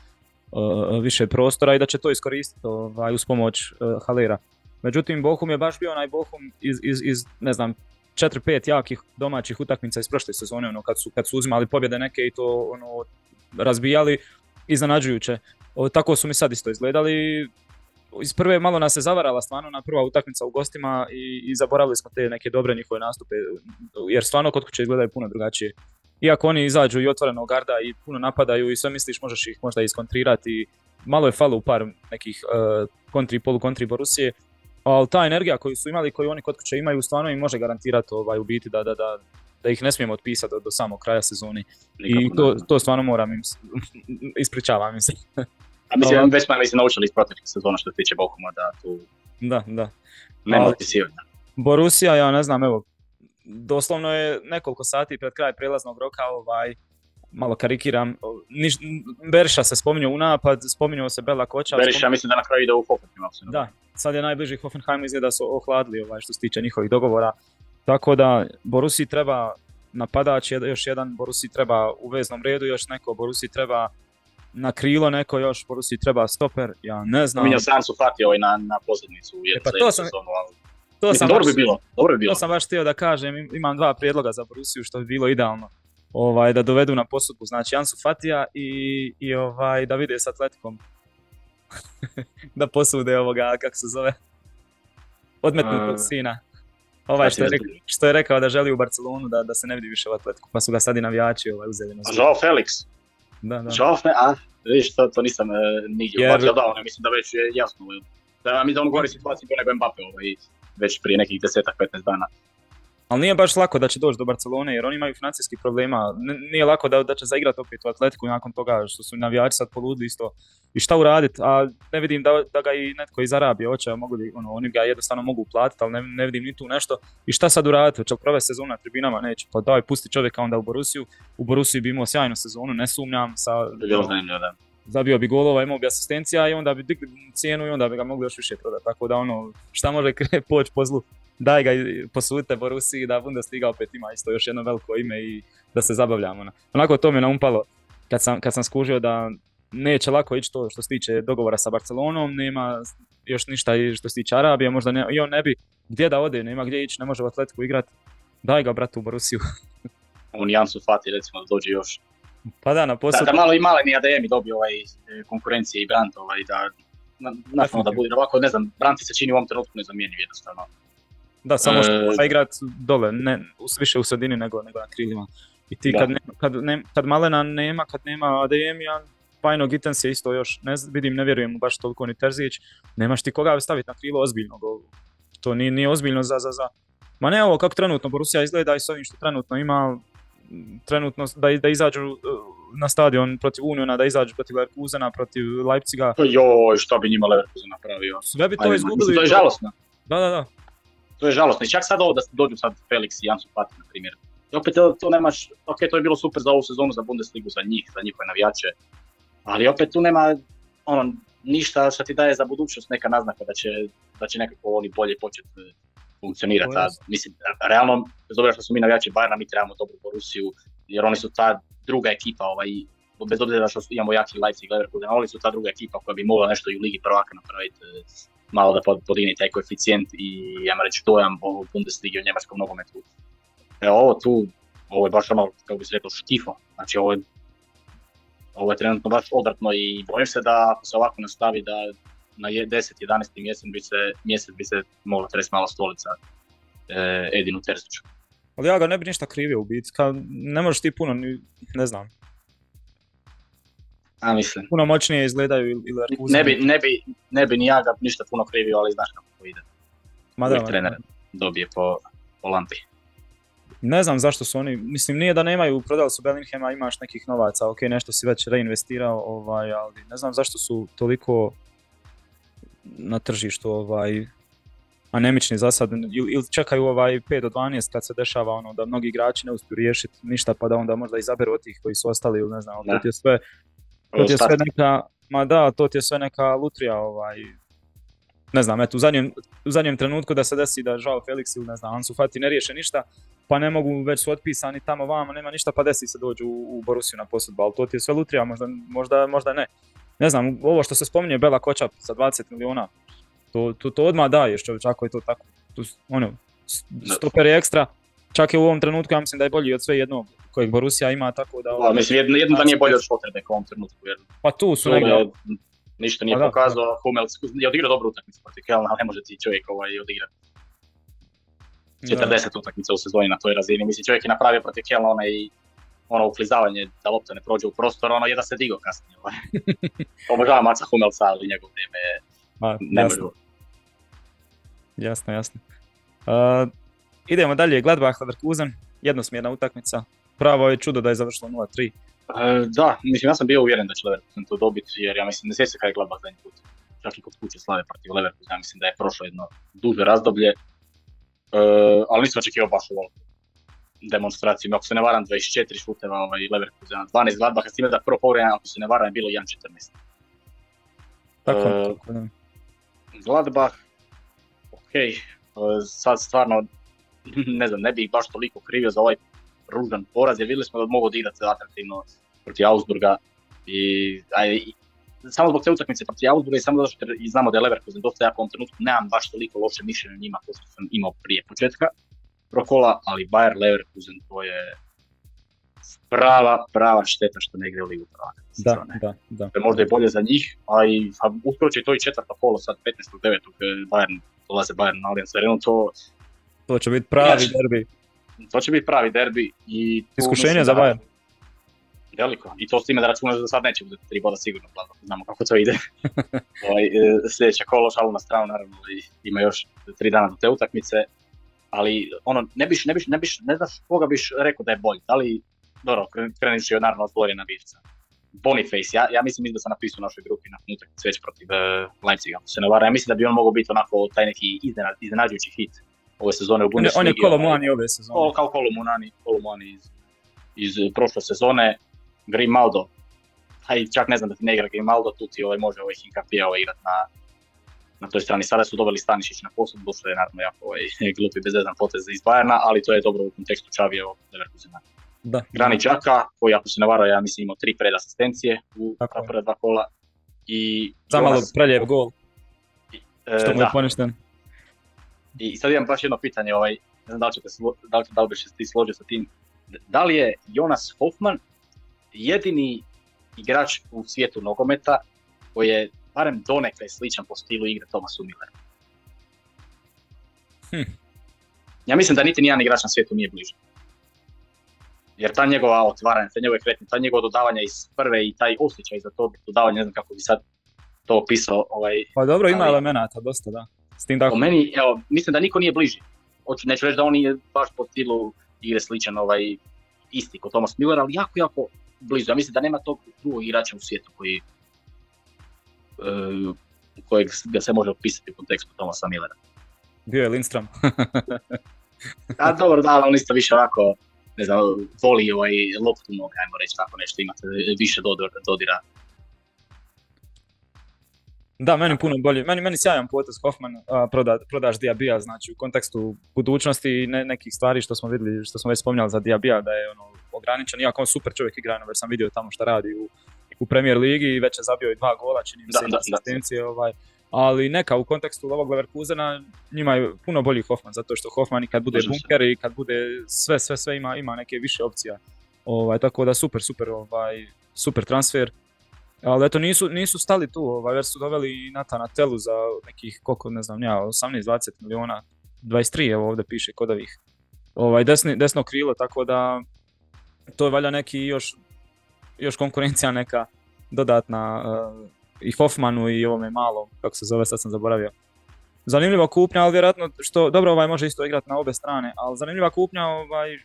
Speaker 1: uh, više prostora i da će to iskoristiti ovaj, uz pomoć uh, Halera. Međutim, Bohum je baš bio onaj Bohum iz, iz, iz ne znam, 4-5 jakih domaćih utakmica iz prošle sezone, ono, kad su, kad su uzimali pobjede neke i to ono, razbijali, iznenađujuće. O, tako su mi sad isto izgledali, iz prve malo nas se zavarala stvarno na prva utakmica u gostima i, i zaboravili smo te neke dobre njihove nastupe, jer stvarno kod kuće izgledaju puno drugačije. Iako oni izađu i otvoreno garda i puno napadaju i sve misliš možeš ih možda iskontrirati, malo je falo u par nekih uh, kontri, polu kontri Borusije, ali ta energija koju su imali, koju oni kod kuće imaju, stvarno im može garantirati ovaj, u biti da, da, da, da ih ne smijemo otpisati do, do samog kraja sezoni. I to, to stvarno moram im, ispričavam im se.
Speaker 2: A mislim, no, već smo mislim, naučili iz proteklih sezona što se tiče Bohuma da tu...
Speaker 1: Da, da.
Speaker 2: Nema.
Speaker 1: Borussia, ja ne znam, evo, doslovno je nekoliko sati pred kraj prijelaznog roka, ovaj, malo karikiram, niš, Berša se spominjao u napad, spominjao se Bela Koča.
Speaker 2: Berša spominjao... mislim da na kraju ide u Hoffenheim.
Speaker 1: Da, sad je najbliži Hoffenheim izgleda su ohladili ovaj, što se tiče njihovih dogovora. Tako da Borusi treba napadač, još jedan Borusi treba u veznom redu, još neko Borusi treba na krilo neko još, Borusi treba stoper, ja ne znam.
Speaker 2: Minjao sam su Fati ovaj na, na pozadnicu u
Speaker 1: e, pa to sam, sezonu, ali... To
Speaker 2: sam dobro, baš, bi bilo, dobro bi bilo.
Speaker 1: To sam baš htio da kažem, imam dva prijedloga za Borusiju što bi bilo idealno. Ovaj, da dovedu na posudbu, znači Ansu Fatija i, i ovaj, da vide s Atletikom. da posude ovoga, kako se zove, odmetnutog sina. Ovaj što je, rekao, što je rekao da želi u Barcelonu da, da se ne vidi više u Atletiku, pa su ga sad i navijači ovaj, uzeli na
Speaker 2: Joao Felix. Da, da. Felix, a, vidiš, to, to nisam e, nigdje Jer... ubacio, da, ono, mislim da već je jasno. Da, mi da on govori situaciju nego Mbappe ovaj, već prije nekih 10-15 dana.
Speaker 1: Ali nije baš lako da će doći do Barcelone jer oni imaju financijskih problema. Nije lako da, da će zaigrati opet u Atletiku nakon toga što su navijači sad poludili isto. I šta uraditi, a ne vidim da, da ga i netko iz Arabije hoće, mogu li, ono, oni ga jednostavno mogu platiti, ali ne, vidim ni tu nešto. I šta sad uraditi, hoće li prve sezona na tribinama, neće, pa daj, pusti čovjeka onda u Borusiju. U Borusiju bi imao sjajnu sezonu, ne sumnjam. Sa. Zabio bi golova, imao bi asistencija i onda bi digli cijenu i onda bi ga mogli još više prodati. Tako da ono, šta može poći po zlu daj ga posudite Borusi da Bundesliga opet ima isto još jedno veliko ime i da se zabavljamo. Onako to mi je naumpalo kad sam, kad sam skužio da neće lako ići to što se tiče dogovora sa Barcelonom, nema još ništa što se tiče Arabije, možda ne, i on ne bi gdje da ode, nema gdje ići, ne može u Atletiku igrati. Daj ga bratu u Borusiju.
Speaker 2: on Jansu Fati recimo dođe još.
Speaker 1: Pa da, na poslu.
Speaker 2: Da, da malo i male ADM dobio ovaj e, konkurencije i Brandt, ovaj, da, na, da bude ovako, ne znam, Brandt se čini u ovom trenutku nezamjenjiv jednostavno.
Speaker 1: Da, samo što e... igrat dole, ne, više u sredini nego, nego na krilima. I ti kad, ne, kad, ne, kad Malena nema, kad nema ADM, ja Pajno Gittens je isto još, ne vidim, ne vjerujem mu baš toliko ni Terzić, nemaš ti koga staviti na krilo ozbiljno. To nije, nije ozbiljno za, za, za. Ma ne ovo kako trenutno Borussia izgleda i s ovim što trenutno ima, trenutno da, da izađu e, na stadion protiv Uniona, da izađu protiv Leverkusena, protiv Leipziga.
Speaker 2: Joj, što bi njima Leverkusen napravio?
Speaker 1: Sve bi to izgubili.
Speaker 2: To je žalosno.
Speaker 1: Da, da, da
Speaker 2: to je žalostno. I čak sad ovo da dođu sad Felix i Jansu Fati, na primjer. I opet to, nemaš, ok, to je bilo super za ovu sezonu, za Bundesligu, za njih, za njihove navijače, ali opet tu nema ono, ništa što ti daje za budućnost neka naznaka da će, da će nekako oni bolje početi funkcionirati. A, mislim, realno, bez obzira što su mi navijači Bayerna, mi trebamo dobru Borusiju, jer oni su ta druga ekipa, ovaj, bez obzira što imamo jaki Leipzig i Leverkusen, oni su ta druga ekipa koja bi mogla nešto i u Ligi prvaka napraviti e, malo da podini taj koeficijent i ja reći dojam o Bundesligi u njemačkom nogometu. E, ovo tu, ovo je baš ono, kako bi se rekao, štifo. Znači ovo je, ovo je trenutno baš odratno i bojim se da ako se ovako nastavi da na 10-11. mjesec bi se, mjesec bi se mogla tresti malo stolica e, Edinu Terziću.
Speaker 1: Ali ja ga ne bi ništa krivio u biti, ne možeš ti puno, ne znam,
Speaker 2: a mislim.
Speaker 1: Puno moćnije izgledaju ili
Speaker 2: ne bi, ne, bi, ne bi ni ja ga ništa puno krivio, ali znaš kako ide.
Speaker 1: Ma da,
Speaker 2: trener dobije po, po lampi.
Speaker 1: Ne znam zašto su oni, mislim nije da nemaju, prodali su Bellinghama, imaš nekih novaca, ok, nešto si već reinvestirao, ovaj, ali ne znam zašto su toliko na tržištu ovaj, anemični za sad, ili, čekaju ovaj 5 do 12 kad se dešava ono da mnogi igrači ne uspiju riješiti ništa pa da onda možda izaberu od tih koji su ostali ili ne znam, to ti je sve, to ti je sve neka, ma da, to ti je sve neka lutrija ovaj, ne znam, eto, u zadnjem, u zadnjem trenutku da se desi da žao Felix ili ne znam, Ansu Fati ne riješe ništa, pa ne mogu, već su otpisani tamo vama, nema ništa, pa desi se dođu u, u Borusiju na posudbu, ali to ti je sve lutrija, možda, možda, možda ne. Ne znam, ovo što se spominje Bela Kočap sa 20 miliona, to, to, to odmah daješ čovječ, ako je to tako. Tu, ono, stoper je ekstra, čak je u ovom trenutku, ja mislim da je bolji od sve jednog kojeg Borussia ima, tako da...
Speaker 2: Da, mislim, jedno, jedno da nije bolji od Šloterdeka u ovom trenutku. Jer...
Speaker 1: Pa tu su negdje...
Speaker 2: Ništa nije pa pokazao, Hummels je odigrao dobru utakmicu protiv Kelna, ali ne može ti čovjek ovaj odigrati 40 utakmica u sezoni na toj razini. Mislim, čovjek je napravio protiv Kelna onaj ono uklizavanje da lopta ne prođe u prostor, ono je da se digo kasnije. Ovaj. Obožavam Maca Hummelsa, ali njegov vrijeme je ne jasno.
Speaker 1: jasno, jasno. Uh, idemo dalje, Gladbach Leverkusen, jednosmjerna utakmica. Pravo je čudo da je završilo 0-3.
Speaker 2: Uh, da, mislim, ja sam bio uvjeren da će Leverkusen to dobiti, jer ja mislim, ne sjeća kada je Gladbach zadnji put. Čak i kod kuće slave protiv Leverkusen, ja mislim da je prošlo jedno duže razdoblje. Uh, ali nisam očekivao baš ovo demonstraciju. Ako se ne varam, 24 šuteva ovaj, Leverkusen, 12 Gladbacha, s time da prvo povremena, ako se ne varam, je bilo 1-14.
Speaker 1: Tako, uh, tako da.
Speaker 2: Gladbach, ok, sad stvarno, ne znam, ne bih baš toliko krivio za ovaj ružan poraz, jer vidjeli smo da mogu odigrati atraktivno protiv Augsburga i, aj, samo zbog te utakmice protiv Augsburga i samo zato što i znamo da je Leverkusen dosta jako u ovom trenutku, nemam baš toliko loše mišljenje njima kao što sam imao prije početka prokola, ali Bayer Leverkusen to je prava, prava šteta što ne igra u Ligu prvaka.
Speaker 1: Da, da, da.
Speaker 2: To je možda i bolje za njih, a i a uskoro će to i četvrto kolo sad 15.9. Bayern, dolaze Bayern na Allianz Arena, to...
Speaker 1: To će biti pravi derbi.
Speaker 2: To će biti pravi derbi i...
Speaker 1: Iskušenje za Bayern.
Speaker 2: Veliko. I to s time da računaš da sad neće biti tri boda sigurno, znamo kako to ide. ovaj, e, sljedeće kolo, šalu na stranu, naravno, i ima još tri dana do te utakmice. Ali ono, ne biš, ne biš, ne biš, ne znaš koga biš rekao da je bolji. Da li dobro, krenut ću naravno od Florina Bivca. Boniface, ja, ja mislim da sam napisao u našoj grupi na utakmici već protiv uh, Leipziga, se ne. Ja mislim da bi on mogao biti onako taj neki iznenađujući hit ove sezone u Bundesliga.
Speaker 1: On je Kolomani ove sezone.
Speaker 2: O, kao Kolomani, Kolomani iz, iz prošle sezone. Grimaldo, aj čak ne znam da ti ne igra Grimaldo, tu ti ovaj, može ovaj Hinkapija ovaj, igrat na, na toj strani. Sada su doveli Stanišić na posudbu, što je naravno jako ovaj, glupi bezvezan potez iz Bajerna, ali to je dobro u kontekstu Čavijevog Leverkusena.
Speaker 1: Da.
Speaker 2: Grani Čaka, koji ako se ne vara, ja mislim imao tri pred asistencije u prva dva kola. I
Speaker 1: malo preljev gol. E, što mu je poništen.
Speaker 2: I sad imam baš jedno pitanje, ovaj, ne znam da li, ćete, da li, da li biš ti složio sa tim. Da li je Jonas Hoffman jedini igrač u svijetu nogometa koji je barem donekle sličan po stilu igre Tomasu Milleru? Hm. Ja mislim da niti nijedan igrač na svijetu nije bliže jer ta njegova otvaranja, ta njegove kretnje, ta njegova dodavanja iz prve i taj osjećaj za to dodavanje, ne znam kako bi sad to opisao. Ovaj,
Speaker 1: pa dobro, ima ali, elemenata, dosta da. S tim da...
Speaker 2: Po meni, evo, mislim da niko nije bliži. Hoću, neću reći da on nije baš po stilu igre sličan ovaj, isti kod Thomas Miller, ali jako, jako blizu. Ja mislim da nema tog drugog igrača u svijetu koji, kojeg ga se može opisati u kontekstu Thomasa Millera.
Speaker 1: Bio je Lindstrom.
Speaker 2: A dobro, da, on isto više ovako ne znam, voli ovaj loptu nog, ajmo reći tako nešto, imate više dodira.
Speaker 1: Da, meni puno bolje, meni, meni sjajan potez Hoffman, a, proda, prodaš Diabija, znači u kontekstu budućnosti i ne, nekih stvari što smo vidjeli, što smo već spominjali za Diabija, da je ono ograničen, iako on super čovjek igra, već sam vidio tamo šta radi u, u Premier Ligi i već je zabio i dva gola, čini mi se da, asistencije, da. ovaj, ali neka u kontekstu ovog Leverkusena njima je puno bolji Hoffman, zato što Hoffman i kad bude bunker i kad bude sve, sve, sve ima, ima neke više opcija. Ovaj, tako da super, super, ovaj, super transfer. Ali eto, nisu, nisu stali tu, ovaj, jer su doveli i Natana Telu za nekih, koliko, ne znam, ja, 18-20 miliona, 23, evo ovdje piše kod ovih, ovaj, desni, desno krilo, tako da to je valja neki još, još konkurencija neka dodatna uh, i Hoffmanu i ovome malo, kako se zove, sad sam zaboravio. Zanimljiva kupnja, ali vjerojatno što, dobro ovaj može isto igrati na obe strane, ali zanimljiva kupnja ovaj,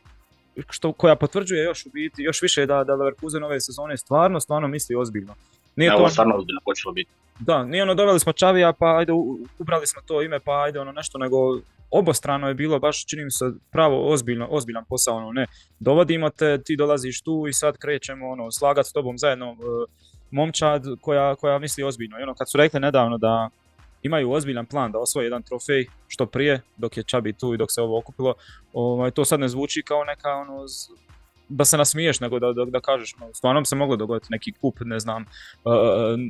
Speaker 1: što, koja potvrđuje još u biti, još više da, da Leverkusen ove sezone stvarno, stvarno misli ozbiljno. Nije to,
Speaker 2: je stvarno ozbiljno počelo biti.
Speaker 1: da, nije ono doveli smo Čavija pa ajde ubrali smo to ime pa ajde ono nešto nego obostrano je bilo baš čini mi se pravo ozbiljno, ozbiljan posao ono ne dovodimo te, ti dolaziš tu i sad krećemo ono slagat s tobom zajedno e, momčad koja, koja misli ozbiljno i ono kad su rekli nedavno da imaju ozbiljan plan da osvoje jedan trofej što prije dok je Čabi tu i dok se ovo okupilo ovaj, to sad ne zvuči kao neka ono z- da se nasmiješ nego da, da, da kažeš ono, stvarno bi se moglo dogoditi neki kup ne znam e,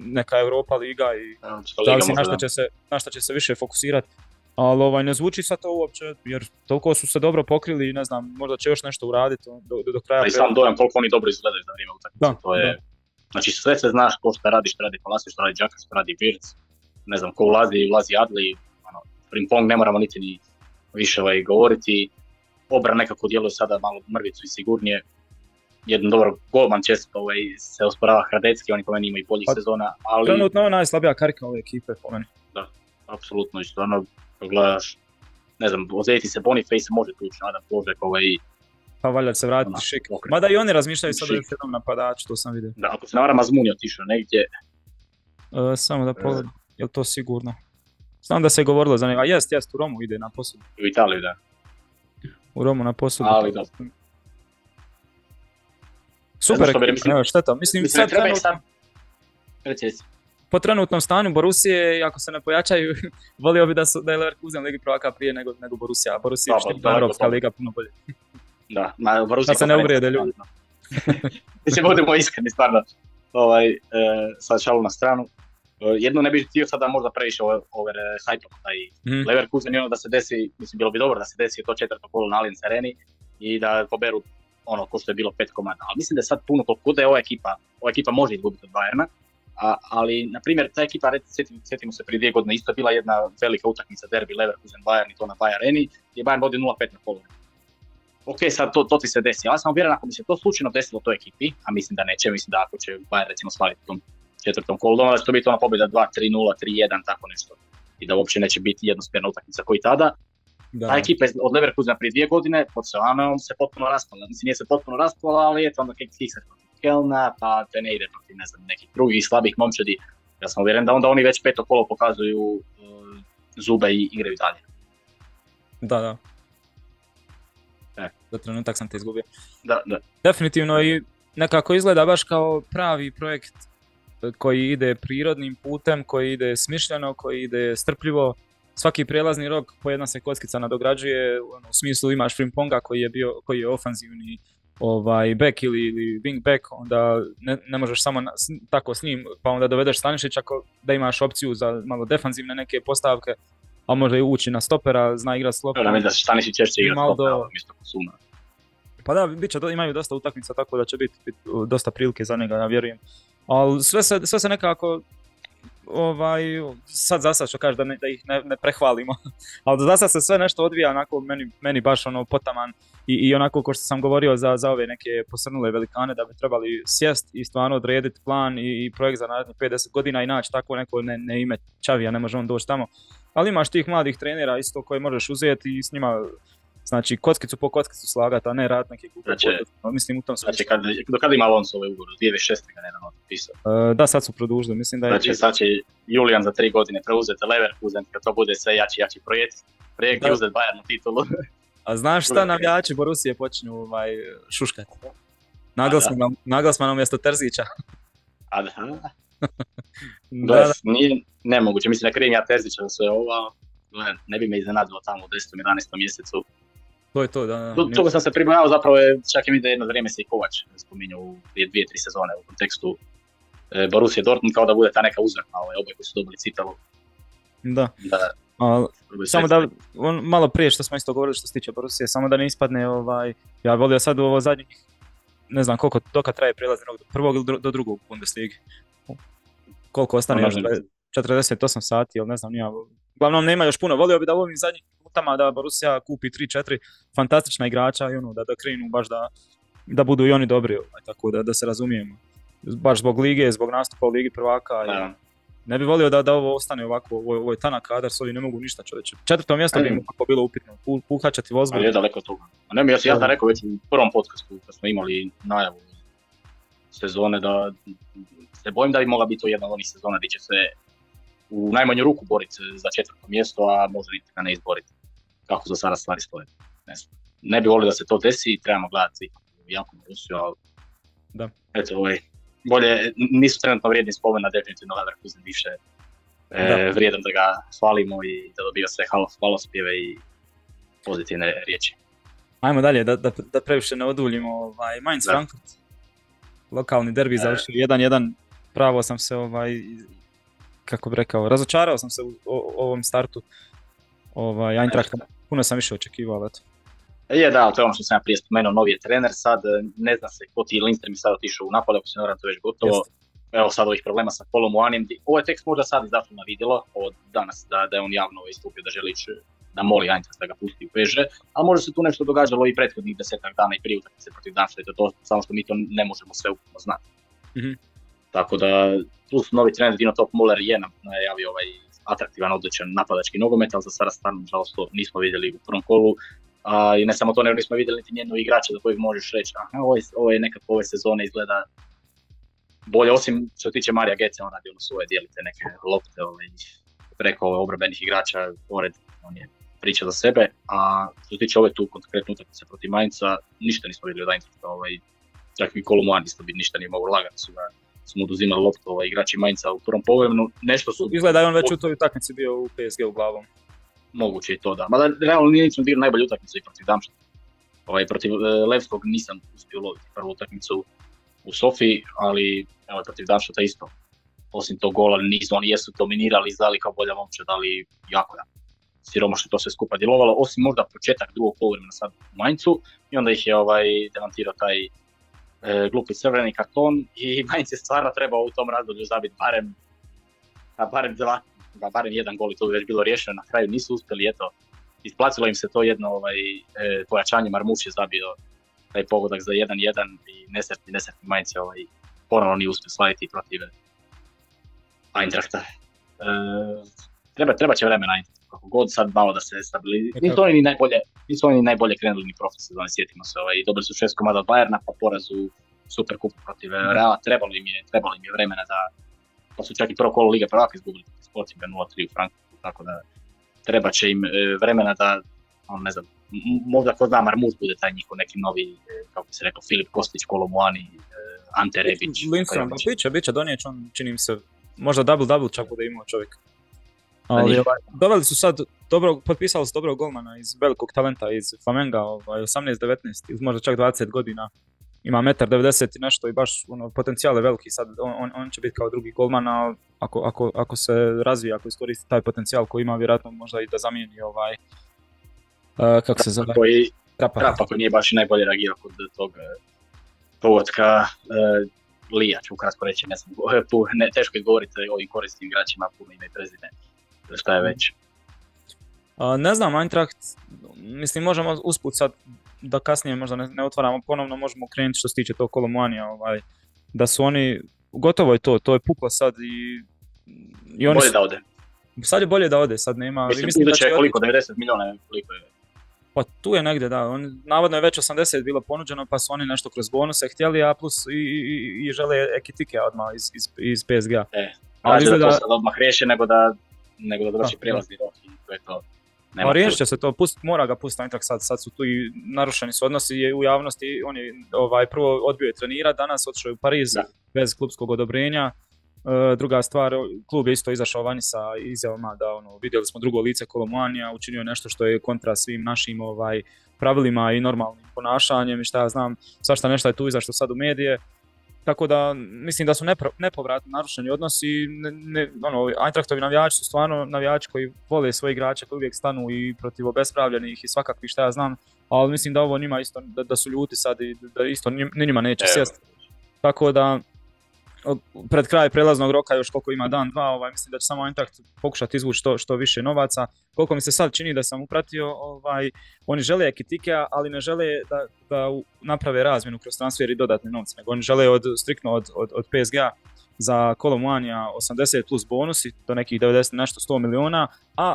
Speaker 1: neka Europa liga i da li si na šta će se, na šta će se više fokusirati. Ali ovaj, ne zvuči sad to uopće, jer toliko su se dobro pokrili i ne znam, možda će još nešto uraditi do, do, do kraja.
Speaker 2: A i sam dojam koliko oni dobro izgledaju za vrijeme utakmice.
Speaker 1: Da,
Speaker 2: to je, Znači sve se znaš ko šta radi, šta radi Palasi, šta radi Džaka, šta radi Birc, ne znam ko ulazi, ulazi Adli, ono, Frimpong ne moramo niti ni više ovaj, govoriti. Obra nekako djeluje sada malo mrvicu i sigurnije. Jedan dobar golman često ovaj, se osporava Hradecki, oni po meni imaju boljih
Speaker 1: Pa,
Speaker 2: sezona, ali
Speaker 1: Trenutno je najslabija karika ove ekipe po meni.
Speaker 2: apsolutno i stvarno kad gledaš, ne znam, ozeti se Boniface može tući, Adam Požek, ovaj,
Speaker 1: Pa valjda se vratiti
Speaker 2: Ona,
Speaker 1: šik. Mada i oni razmišljaju sad o još jednom napadaču, to sam vidio.
Speaker 2: da, ako se ne varam, Azmuni je otišao negdje,
Speaker 1: E, samo da pogledam, je to sigurno? Znam da se govorilo za njega, jest, jest, u Romu ide na posudu.
Speaker 2: u Italiju, da.
Speaker 1: U Romu na posudu.
Speaker 2: Ali da.
Speaker 1: Super, ekipa,
Speaker 2: mislim-
Speaker 1: evo, šteta. Mislim,
Speaker 2: Mislim, ne
Speaker 1: sad
Speaker 2: treba je
Speaker 1: trenutno-
Speaker 2: sad...
Speaker 1: Po trenutnom stanju Borusije, ako se ne pojačaju, volio bi da, su, da je Leverkusen ligi prvaka prije nego, nego. Borussia
Speaker 2: Da,
Speaker 1: je Europska liga puno bolje.
Speaker 2: Da, ma Borussia
Speaker 1: Da se ne uvrijede ljudi.
Speaker 2: Mislim, budemo iskreni, stvarno. Ovaj, e, sad šalu na stranu. E, jedno ne bih htio sada možda previše over, over e, hype taj
Speaker 1: Mhm.
Speaker 2: Leverkusen i ono da se desi, mislim, bilo bi dobro da se desi to četvrto kolo na Allianz Areni i da poberu ono ko što je bilo pet komada. Ali mislim da je sad puno koliko da je ova ekipa, ova ekipa može izgubiti od Bayerna, a, ali, na primjer, ta ekipa, sjetimo, sjetimo se prije dvije godine, isto je bila jedna velika utakmica derbi Leverkusen Bayern i to na Bayern Areni, gdje je Bayern vodio 0-5 na polu. Ok, sad to, to ti se desi, ja sam uvjeren ako bi se to slučajno desilo toj ekipi, a mislim da neće, mislim da ako će Bayern recimo slaviti tom četvrtom kolu, da će to biti ona pobjeda 2-3-0, 3-1, tako nešto. I da uopće neće biti jednosmjerna utakmica koji tada.
Speaker 1: Da.
Speaker 2: Ta ekipa od Leverkusena prije dvije godine, pod Sevanom se potpuno raspala. Mislim, nije se potpuno raspala, ali eto onda kak se protiv Kelna, pa te ne ide protiv, ne znam, nekih drugih slabih momčadi. Ja sam uvjeren da onda oni već peto kolo pokazuju uh, zube i igraju dalje.
Speaker 1: Da, da.
Speaker 2: E.
Speaker 1: Za trenutak sam te izgubio.
Speaker 2: Da, da.
Speaker 1: Definitivno i nekako izgleda baš kao pravi projekt koji ide prirodnim putem, koji ide smišljeno, koji ide strpljivo. Svaki prijelazni rok po jedna se kockica nadograđuje, ono, u smislu imaš Frimponga koji je bio, koji je ofanzivni ovaj back ili, ili wing back, onda ne, ne možeš samo na- s- tako s njim, pa onda dovedeš Stanišića ko- da imaš opciju za malo defanzivne neke postavke, a može i ući na stopera, zna igrati s loptom.
Speaker 2: Evo da mi da se Štanišić češće igra
Speaker 1: Maldo-
Speaker 2: stopera umjesto Kusuna.
Speaker 1: Pa da, bit će, do- imaju dosta utakmica, tako da će biti bit, dosta prilike za njega, ja vjerujem. Ali sve se, sve se nekako, ovaj, sad za sad što kažeš da, ne, da ih ne, ne prehvalimo, ali za sad se sve nešto odvija onako meni, meni baš ono potaman i, i onako ko što sam govorio za, za ove neke posrnule velikane da bi trebali sjest i stvarno odrediti plan i, i projekt za narednih 50 godina i naći tako neko ne, ne ime Čavija, ne može on doći tamo. Ali imaš tih mladih trenera isto koje možeš uzeti i s njima Znači, kockicu po kockicu slagati, a ne rad neki kupe
Speaker 2: Znači-
Speaker 1: potez. Mislim, u tom
Speaker 2: Znači,
Speaker 1: smislu.
Speaker 2: kad, do kada ima Alonso ovaj ugovor? 2006. ga nedavno potpisao.
Speaker 1: E, da, sad su produžili, mislim da je...
Speaker 2: Znači, sad će Julian za tri godine preuzeti Leverkusen kad to bude sve jači jači projekt. Projekt
Speaker 1: Da.
Speaker 2: je uzeti Bayernu titulu.
Speaker 1: A znaš šta navijači Borusije počinju ovaj, šuškati? Naglasmanom, Naglasmanom umjesto Terzića.
Speaker 2: A da,
Speaker 1: Da,
Speaker 2: da,
Speaker 1: da,
Speaker 2: nije nemoguće. Mislim, ne krijem ja Terzića sve ovo, gle, ne bi me iznenadilo tamo u 10. 11. mjesecu.
Speaker 1: To je to, da. da.
Speaker 2: Do toga sam se pribojao, zapravo je čak i mi da jedno vrijeme se i Kovač spominjao u prije dvije, tri sezone u kontekstu e, Borussia Dortmund kao da bude ta neka uzvratna ovaj, oboje koji su dobili citalu.
Speaker 1: Da,
Speaker 2: Da, probaju
Speaker 1: samo da, on, malo prije što smo isto govorili što se tiče Borusije, samo da ne ispadne, ovaj, ja volio sad u ovo zadnjih, ne znam koliko, dokad traje prijelaz od prvog ili do drugog Bundesligi. Koliko ostane još,
Speaker 2: nažalost.
Speaker 1: 48 sati, ili ne znam, nija. Uglavnom nema još puno, volio bi da u ovim zadnjim minutama da Borussia kupi 3-4 fantastična igrača i ono, da, da krenu baš da, da budu i oni dobri, ovaj, tako da, da se razumijemo. Baš zbog lige, zbog nastupa u Ligi prvaka. i- ne bi volio da, da ovo ostane ovako, ovo, ovo je tanak kadar, s ovim ne mogu ništa čovječe. Četvrto mjesto bi im ovako bilo upitno, Pu- puhačati
Speaker 2: Ali
Speaker 1: Wolfsburg.
Speaker 2: je daleko od toga. A ne, ja, sam- ja sam
Speaker 1: Da.
Speaker 2: rekao već u prvom podcastu kad smo imali najavu sezone da se bojim da bi mogla biti to jedna od onih sezona gdje će se u najmanju ruku boriti za četvrto mjesto, a možda i ga ne izboriti. Kako za sada stvari stoje. Ne, ne bi volio da se to desi, trebamo gledati jako Rusiju, ali
Speaker 1: da.
Speaker 2: eto, ovaj, bolje, nisu trenutno vrijedni spomena definitivno Leverkusen više e, vrijedan da ga hvalimo i da dobija sve hvalospjeve i pozitivne riječi.
Speaker 1: Ajmo dalje, da, da, da previše ne oduljimo. Ovaj, Mainz Frankfurt, lokalni derbi e. završio 1-1. Pravo sam se, ovaj, kako bi rekao, razočarao sam se u, ovom startu. Ovaj, Eintracht, puno sam više očekivao, eto.
Speaker 2: Je, da, to je ono što sam ja prije spomenuo, novi je trener sad, ne zna se ko ti Lindstrom mi sad otišao u napad, ako se ne to već gotovo. Evo sad ovih problema sa Polom Ovo je tekst možda sad na vidjelo od danas da, da je on javno istupio da želi ići da moli Eintracht da ga pusti u PSG, ali možda se tu nešto događalo i prethodnih desetak dana i prije utakmice protiv Danšta, to samo što mi to ne možemo sve ukupno znati.
Speaker 1: mm
Speaker 2: Tako da tu su novi trener Dino Top Muller je nam najavio ovaj atraktivan, odličan napadački nogomet, ali za sada stvarno, nažalost, to nismo vidjeli u prvom kolu. A, I ne samo to, nego nismo vidjeli niti nijednog igrača za kojeg možeš reći, aha, ovo je, ovo je nekako ove sezone izgleda bolje, osim što se tiče Marija Gece, on radi ono svoje dijelite neke lopte ovaj, preko obrobenih igrača, pored, on je priča za sebe, a što se tiče ove tu konkretno utakmice protiv Mainca, ništa nismo vidjeli od Eintrachta, ovaj, čak i Kolomuan isto bi ništa nije mogu lagati, su ga su mu oduzimali loptu ovaj, igrači Mainca u prvom povremenu, nešto su...
Speaker 1: Izgleda da je on već u toj utakmici bio u PSG u glavom.
Speaker 2: Moguće i to da, mada realno nije nisam bio najbolju utakmicu i protiv Damšta. Ovaj, protiv e, Levskog nisam uspio loviti prvu utakmicu u Sofiji, ali evo, protiv Damšta isto. Osim tog gola nisu, oni jesu dominirali, znali kao bolja momčad, ali jako, jako siromašno to sve skupa djelovalo, osim možda početak drugog poluvremena sad u Maincu i onda ih je ovaj, demantirao taj e, glupi crveni karton i Mainz je stvarno trebao u tom razdoblju zabiti barem, a barem dva, a barem jedan gol i to bi već bilo riješeno, na kraju nisu uspjeli, eto, isplatilo im se to jedno ovaj, e, pojačanje, Marmuš je zabio taj pogodak za 1-1 i nesretni, nesretni Mainz je ovaj, ponovno nije uspio slaviti protiv Eintrachta. E, treba, treba će vremena kako god sad malo da se stabilizira. Nisu oni ni najbolje, nisu oni ni najbolje krenuli ni prošle sezone, sjetimo se, ovaj, dobili su šest komada od Bayerna, pa porazu super kup protiv mm. Reala, trebalo im je, trebalo im je vremena da, pa su čak i prvo kolo Lige prvaka izgubili Sportinga 0-3 u Frankfurtu, tako da treba će im e, vremena da, on ne znam, možda ko zna Marmut bude taj njihov neki novi, e, kako bi se rekao, Filip Kostić, Kolomuani, e, Ante Rebić.
Speaker 1: Lindstrom, pa biće, biće, donijet on, čini mi se, možda double-double čak bude imao čovjek. Ali ovaj, doveli su sad dobro, potpisali su dobrog golmana iz velikog talenta iz Flamenga, ovaj, 18-19, možda čak 20 godina. Ima metar 90 i nešto i baš ono, potencijal je veliki sad, on, on, će biti kao drugi golman, a ako, ako, ako se razvije, ako iskoristi taj potencijal koji ima, vjerojatno možda i da zamijeni ovaj, uh, kako se zove?
Speaker 2: Koji, Trapa. Trapa koji nije baš i najbolje reagirao kod tog e, povodka uh, Lija, ću ukratko reći, ne znam, ne, teško je govoriti o ovim korisnim igračima, puno ime i prezime šta je već?
Speaker 1: ne znam, Eintracht, mislim možemo usput sad da kasnije možda ne, ne otvaramo ponovno, možemo krenuti što se tiče tog Kolomuanija, ovaj, da su oni, gotovo je to, to je puklo sad i,
Speaker 2: i oni bolje da ode.
Speaker 1: Sad je bolje da ode, sad nema...
Speaker 2: Mislim, mislim da će koliko, 90 milijuna, koliko je?
Speaker 1: Pa tu je negdje, da. On, navodno je već 80 bilo ponuđeno, pa su oni nešto kroz bonuse htjeli, a plus i, i, i žele ekitike odmah iz, iz, iz PSG-a.
Speaker 2: E, ali da to sad odmah riješi nego da nego da doći prijelazni rok i to je to.
Speaker 1: Nema riješit će se to, pust, mora ga pustiti Eintracht sad, sad su tu i narušeni su odnosi u javnosti, on je ovaj, prvo odbio je trenirati, danas otišao je u Pariz bez klubskog odobrenja, e, druga stvar, klub je isto izašao vani sa izjavama da ono, vidjeli smo drugo lice Kolomuanija, učinio nešto što je kontra svim našim ovaj, pravilima i normalnim ponašanjem i šta ja znam, svašta nešto je tu izašlo sad u medije, tako da mislim da su nepro, nepovratno narušeni odnosi. Ne, ne, ono, Eintrachtovi navijači su stvarno navijači koji vole svoje igrače, koji uvijek stanu i protiv obespravljenih i svakakvi šta ja znam. Ali mislim da ovo njima isto, da, da su ljuti sad i da isto njima neće sjesti. Tako da pred kraj prelaznog roka još koliko ima dan, dva, ovaj, mislim da će samo Eintracht pokušati izvući što, što više novaca. Koliko mi se sad čini da sam upratio, ovaj, oni žele ekitike, ali ne žele da, da naprave razmjenu kroz transfer i dodatne novce, nego oni žele od, striktno od, od, od PSG-a za Kolomuanija 80 plus bonusi, do nekih 90 nešto 100 miliona, a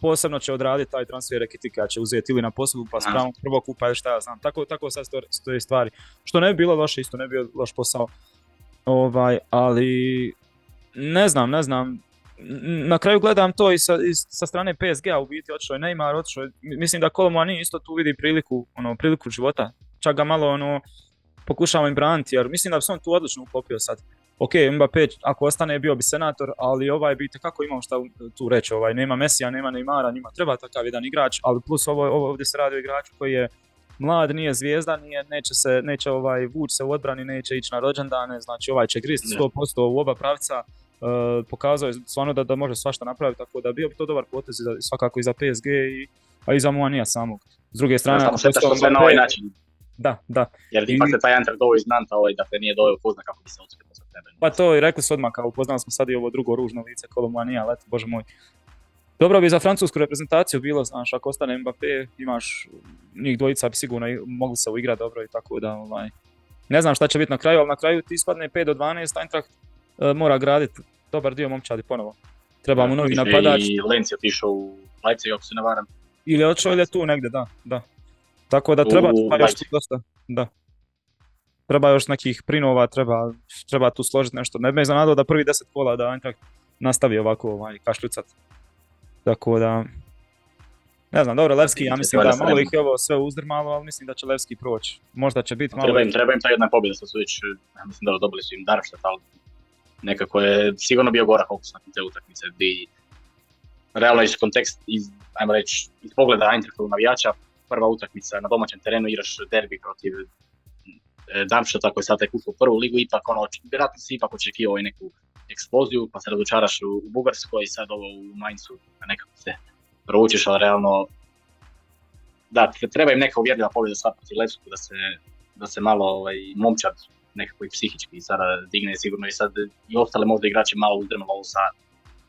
Speaker 1: posebno će odraditi taj transfer Ekitika, će uzeti ili na poslu pa s pravom prvog kupa ili šta ja znam. Tako, tako sad stoje stvari. Što ne bi bilo loše, isto ne bi bio loš posao Ovaj, ali ne znam, ne znam. Na kraju gledam to i sa, sa strane PSG-a u biti otišao je Neymar, otišao je, mislim da Kolomani isto tu vidi priliku, ono, priliku života. Čak ga malo ono, pokušava im braniti jer mislim da bi se on tu odlično uklopio sad. Ok, Mbappé ako ostane bio bi senator, ali ovaj bi kako imao šta tu reći, ovaj, nema Mesija, nema Neymara, njima treba takav jedan igrač, ali plus ovo, ovo ovdje se radi o igraču koji je mlad, nije zvijezda, nije, neće se, neće ovaj vući se u odbrani, neće ići na rođendane, znači ovaj će gristi 100% u oba pravca, uh, pokazao je stvarno da, da može svašta napraviti, tako da bio bi to dobar potez svakako i za PSG, i, a i za Moanija samog. S druge strane,
Speaker 2: ja, samo što sve na ovaj način.
Speaker 1: Da, da.
Speaker 2: Jer ipak se taj Antar doveo iz Nanta, ovaj, dakle nije doveo pozna kako bi se sa tebe.
Speaker 1: Pa to i rekli su odmah, kao upoznali smo sad i ovo drugo ružno lice Kolomanija, ali bože moj. Dobro bi za francusku reprezentaciju bilo, znaš, ako ostane Mbappé, imaš njih dvojica bi sigurno mogli se uigrati dobro i tako da, ovaj, ne znam šta će biti na kraju, ali na kraju ti ispadne 5 do 12, Eintracht uh, mora graditi dobar dio momčadi ponovo. Treba mu novi napadač.
Speaker 2: I Lenci otišao u Leipzig, ako se ne varam.
Speaker 1: Ili je otišao ili je tu negdje, da, da. Tako da treba, treba još dosta, da. Treba još nekih prinova, treba, treba tu složiti nešto. Ne bi me da prvi deset kola da Eintracht nastavi ovako ovaj, kašljucat. Tako da, ne znam, dobro, Levski, ja mislim da malo ih je ovo sve uzdrmalo, ali mislim da će Levski proći. Možda će biti malo...
Speaker 2: Treba im, treba im ta jedna pobjeda sa Suvić, ja mislim da dobili su im Darmstadt, ali nekako je sigurno bio gora fokus na te utakmice, bi realno iz kontekst, iz, ajmo reći, iz pogleda Eintrachtu navijača, prva utakmica na domaćem terenu, igraš derbi protiv e, Darmstadta koji sad tek u prvu ligu, ipak ono, vjerojatno si ipak očekivao i neku eksploziju, pa se razočaraš u, u Bugarskoj i sad ovo u Mainzu, nekako se provučeš, ali realno da, treba im neka uvjerljiva pobjeda sad protiv da se, da se malo ovaj, momčad nekako i psihički sada digne sigurno i sad i ostale možda igrači malo uzdrmalo sa,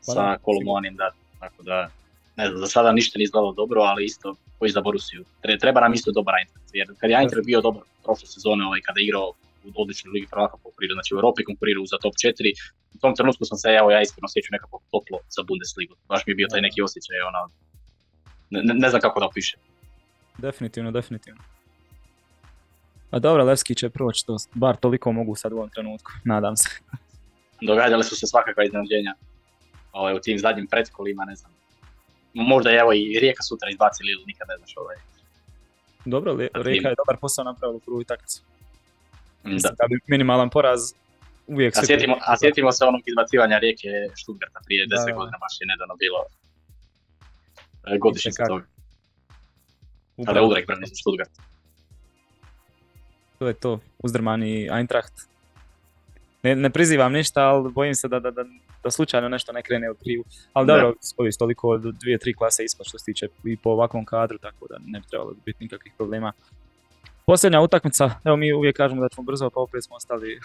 Speaker 2: pa sa Kolomonijem, da, tako da ne znam, za sada ništa nije izgledalo dobro, ali isto koji za Borusiju. Treba nam isto dobar Eintracht, jer kad je Eintracht bio dobar prošle sezone, ovaj, kada je igrao u odličnoj ligi prvaka konkurirao, znači u Europi konkurirao za top 4. U tom trenutku sam se, evo ja iskreno osjećao nekako toplo za Bundesligu. Baš mi je bio taj neki osjećaj, ono, ne, ne znam kako da opišem.
Speaker 1: Definitivno, definitivno. A dobro, Levski će proći to, bar toliko mogu sad u ovom trenutku, nadam se.
Speaker 2: Događale su se svakakva iznenađenja ovaj, u tim zadnjim pretkolima, ne znam. Možda evo i Rijeka sutra izbacili ili nikad ne znaš ovaj.
Speaker 1: Dobro, Rijeka je dobar posao napravila u prvu takmicu. Mislim da. bi minimalan poraz uvijek
Speaker 2: a sjetimo, a sjetimo se onog izbacivanja Rijeke Stuttgarta prije 10 godina, baš je nedavno bilo e, godišnjica toga. Kada je Ulrich branio Stuttgart.
Speaker 1: To je to, uzdrmani Eintracht. Ne, ne prizivam ništa, ali bojim se da, da, da, da slučajno nešto ne krene u krivu. Ali dobro, spoji toliko dvije, tri klase ispod što se tiče i po ovakvom kadru, tako da ne bi trebalo biti nikakvih problema. Posljednja utakmica, evo mi uvijek kažemo da ćemo brzo, pa opet smo ostali...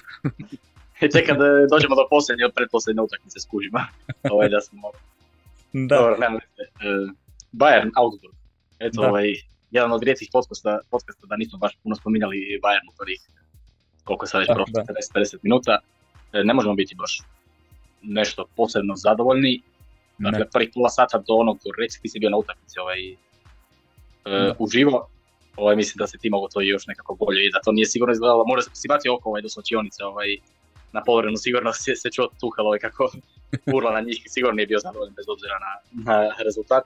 Speaker 2: Tek kad dođemo do posljednje, od predposljednje utakmice skužimo. ovaj da smo... Da. Dobro, nema uh, Bayern, Augsburg. Eto, da. ovaj, jedan od rijetkih podcasta, podcasta da nismo baš puno spominjali Bayern u prvih, koliko sad već prošlo, 50 minuta. E, ne možemo biti baš nešto posebno zadovoljni. Dakle, prvi pola sata do onog, reci ti si bio na utakmici ovaj, uh, uživo, ovaj, mislim da se ti mogu to još nekako bolje i da to nije sigurno izgledalo, možda se baci oko ovaj, do slačionice ovaj, na povrenu, sigurno se, se čuo Tuhel ovaj, kako urla na njih, sigurno nije bio zadovoljan bez obzira na, na rezultat.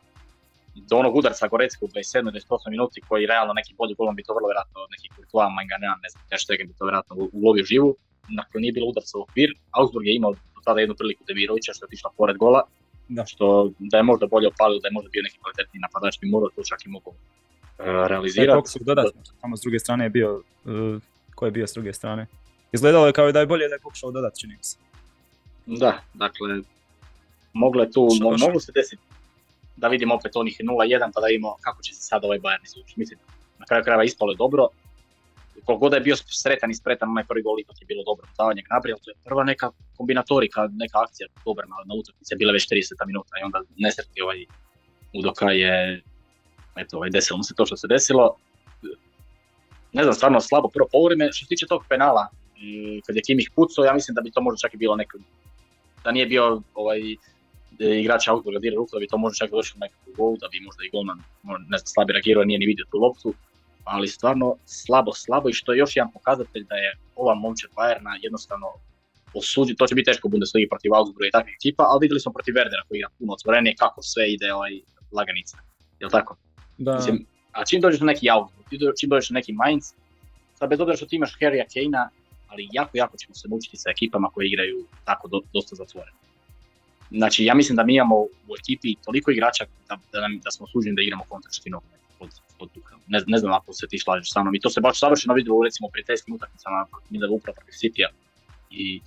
Speaker 2: Do onog udarca Gorecka u 27. 28 minuti koji realno neki bolji golom bi to vrlo vjerojatno neki Courtois, Mangana, ne znam, Teštegen bi to vjerojatno ulovio živu. Nakon nije bilo udarca u okvir, Augsburg je imao do tada jednu priliku Demirovića što je otišla pored gola, da. što da je možda bolje opalio, da je možda bio neki kvalitetni napadač bi morao to čak i mogu realizirati.
Speaker 1: su dodatno, tamo s druge strane je bio, uh, ko je bio s druge strane? Izgledalo je kao da je bolje da je pokušao dodati, čini se.
Speaker 2: Da, dakle, moglo je tu, mo, moglo se desiti da vidimo opet onih 0-1 pa da vidimo kako će se sad ovaj Bayern izvući. Mislim, na kraju krajeva ispalo je dobro. Koliko god je bio sretan i spretan, onaj prvi gol ipak je bilo dobro davanje naprijed, to je prva neka kombinatorika, neka akcija dobra na, na utakmici, je bila već 30 minuta i onda nesretni ovaj Udoka je eto, ovaj, desilo se to što se desilo. Ne znam, stvarno slabo prvo polovreme. Što se tiče tog penala, kad je Kimih pucao, ja mislim da bi to možda čak i bilo neko, da nije bio ovaj, igrač dira ruku, da bi to možda čak došlo nekakvu gol, da bi možda i golman, ne znam, slabi reagirao, nije ni vidio tu loptu, ali stvarno slabo, slabo i što je još jedan pokazatelj da je ova momčad Bayerna jednostavno osudi, to će biti teško Bundesligi protiv Augsburga i takvih ekipa, ali vidjeli smo protiv Werdera koji igra puno otvorenije kako sve ide ovaj laganica. Jel tako?
Speaker 1: Da.
Speaker 2: Mislim, a čim dođeš na neki Augsburg, čim dođeš na neki Mainz, sad bez obzira što ti imaš Harrya Kane-a, ali jako, jako ćemo se mučiti sa ekipama koje igraju tako do, dosta zatvoreno. Znači, ja mislim da mi imamo u ekipi toliko igrača da, da, nam, da smo suđeni da igramo kontrački nogomet pod, pod Ne, ne znam ako se ti slažeš sa mnom. I to se baš savršeno vidjelo recimo pri testim utakmicama upravo protiv Citya i,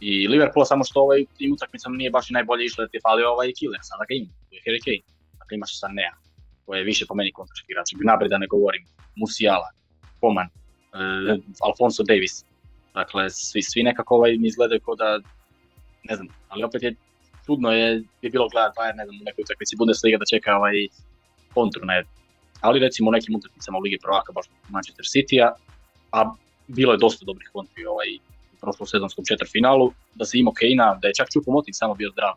Speaker 2: i Liverpoola, samo što ovaj tim utakmicama nije baš i najbolje išlo jer ti falio ovaj killer, sada ga ima, Harry Kane. Dakle imaš Sanea, koji je više po meni kontrački igrač. Gnabry da ne govorim, Musiala, Coman, uh, Alfonso Davis. Dakle, svi, svi nekako ovaj mi izgledaju kao da, ne znam, ali opet je čudno je, je bilo gledati Bayern, ne znam, u nekoj utakmici Bundesliga da čeka ovaj kontru, ne. Ali recimo u nekim utakmicama u Ligi prvaka, baš Manchester City-a, a bilo je dosta dobrih kontri ovaj, u prošlom sezonskom četvrtfinalu, da se imao Kejna, da je čak Čupo Motin samo bio zdrav.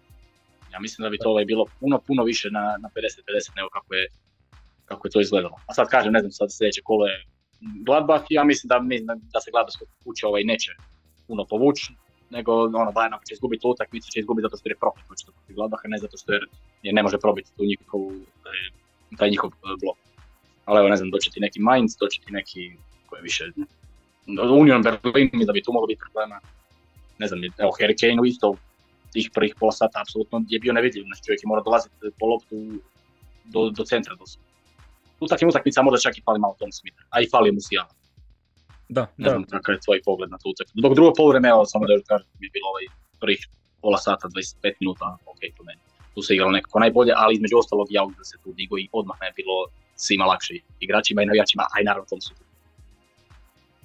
Speaker 2: Ja mislim da bi to ovaj bilo puno, puno više na, na 50-50 nego kako je, kako je to izgledalo. A sad kažem, ne znam, sad sljedeće kolo je Gladbach, ja mislim da, da se Gladbach kuće ovaj neće puno povući, nego ono, Bayern ako će izgubiti utakmicu, će izgubiti zato što je propit očito protiv Gladbacha, ne zato što je, ne može probiti tu njihovu, taj njihov e, blok. Ali evo, ne znam, doći ti neki Mainz, doći ti neki, koji više, Union Berlin da bi tu moglo biti problema. Ne znam, evo, Harry Kane isto tih prvih pola sata apsolutno je bio nevidljiv, znači čovjek je mora dolaziti po loptu do, do centra dosta. U takvim utakmicama možda čak i fali malo Tom Smith, a i fali mu Sijana.
Speaker 1: Da,
Speaker 2: ne znam kakav je tvoj pogled na tu utakmicu. Dok drugo poluvreme, evo samo da još kažem, mi je bilo ovaj prvih pola sata, 25 minuta, ok, to meni. Tu se igralo nekako najbolje, ali između ostalog ja da se tu digo i odmah je bilo svima lakše igračima i navijačima, a i naravno tom su.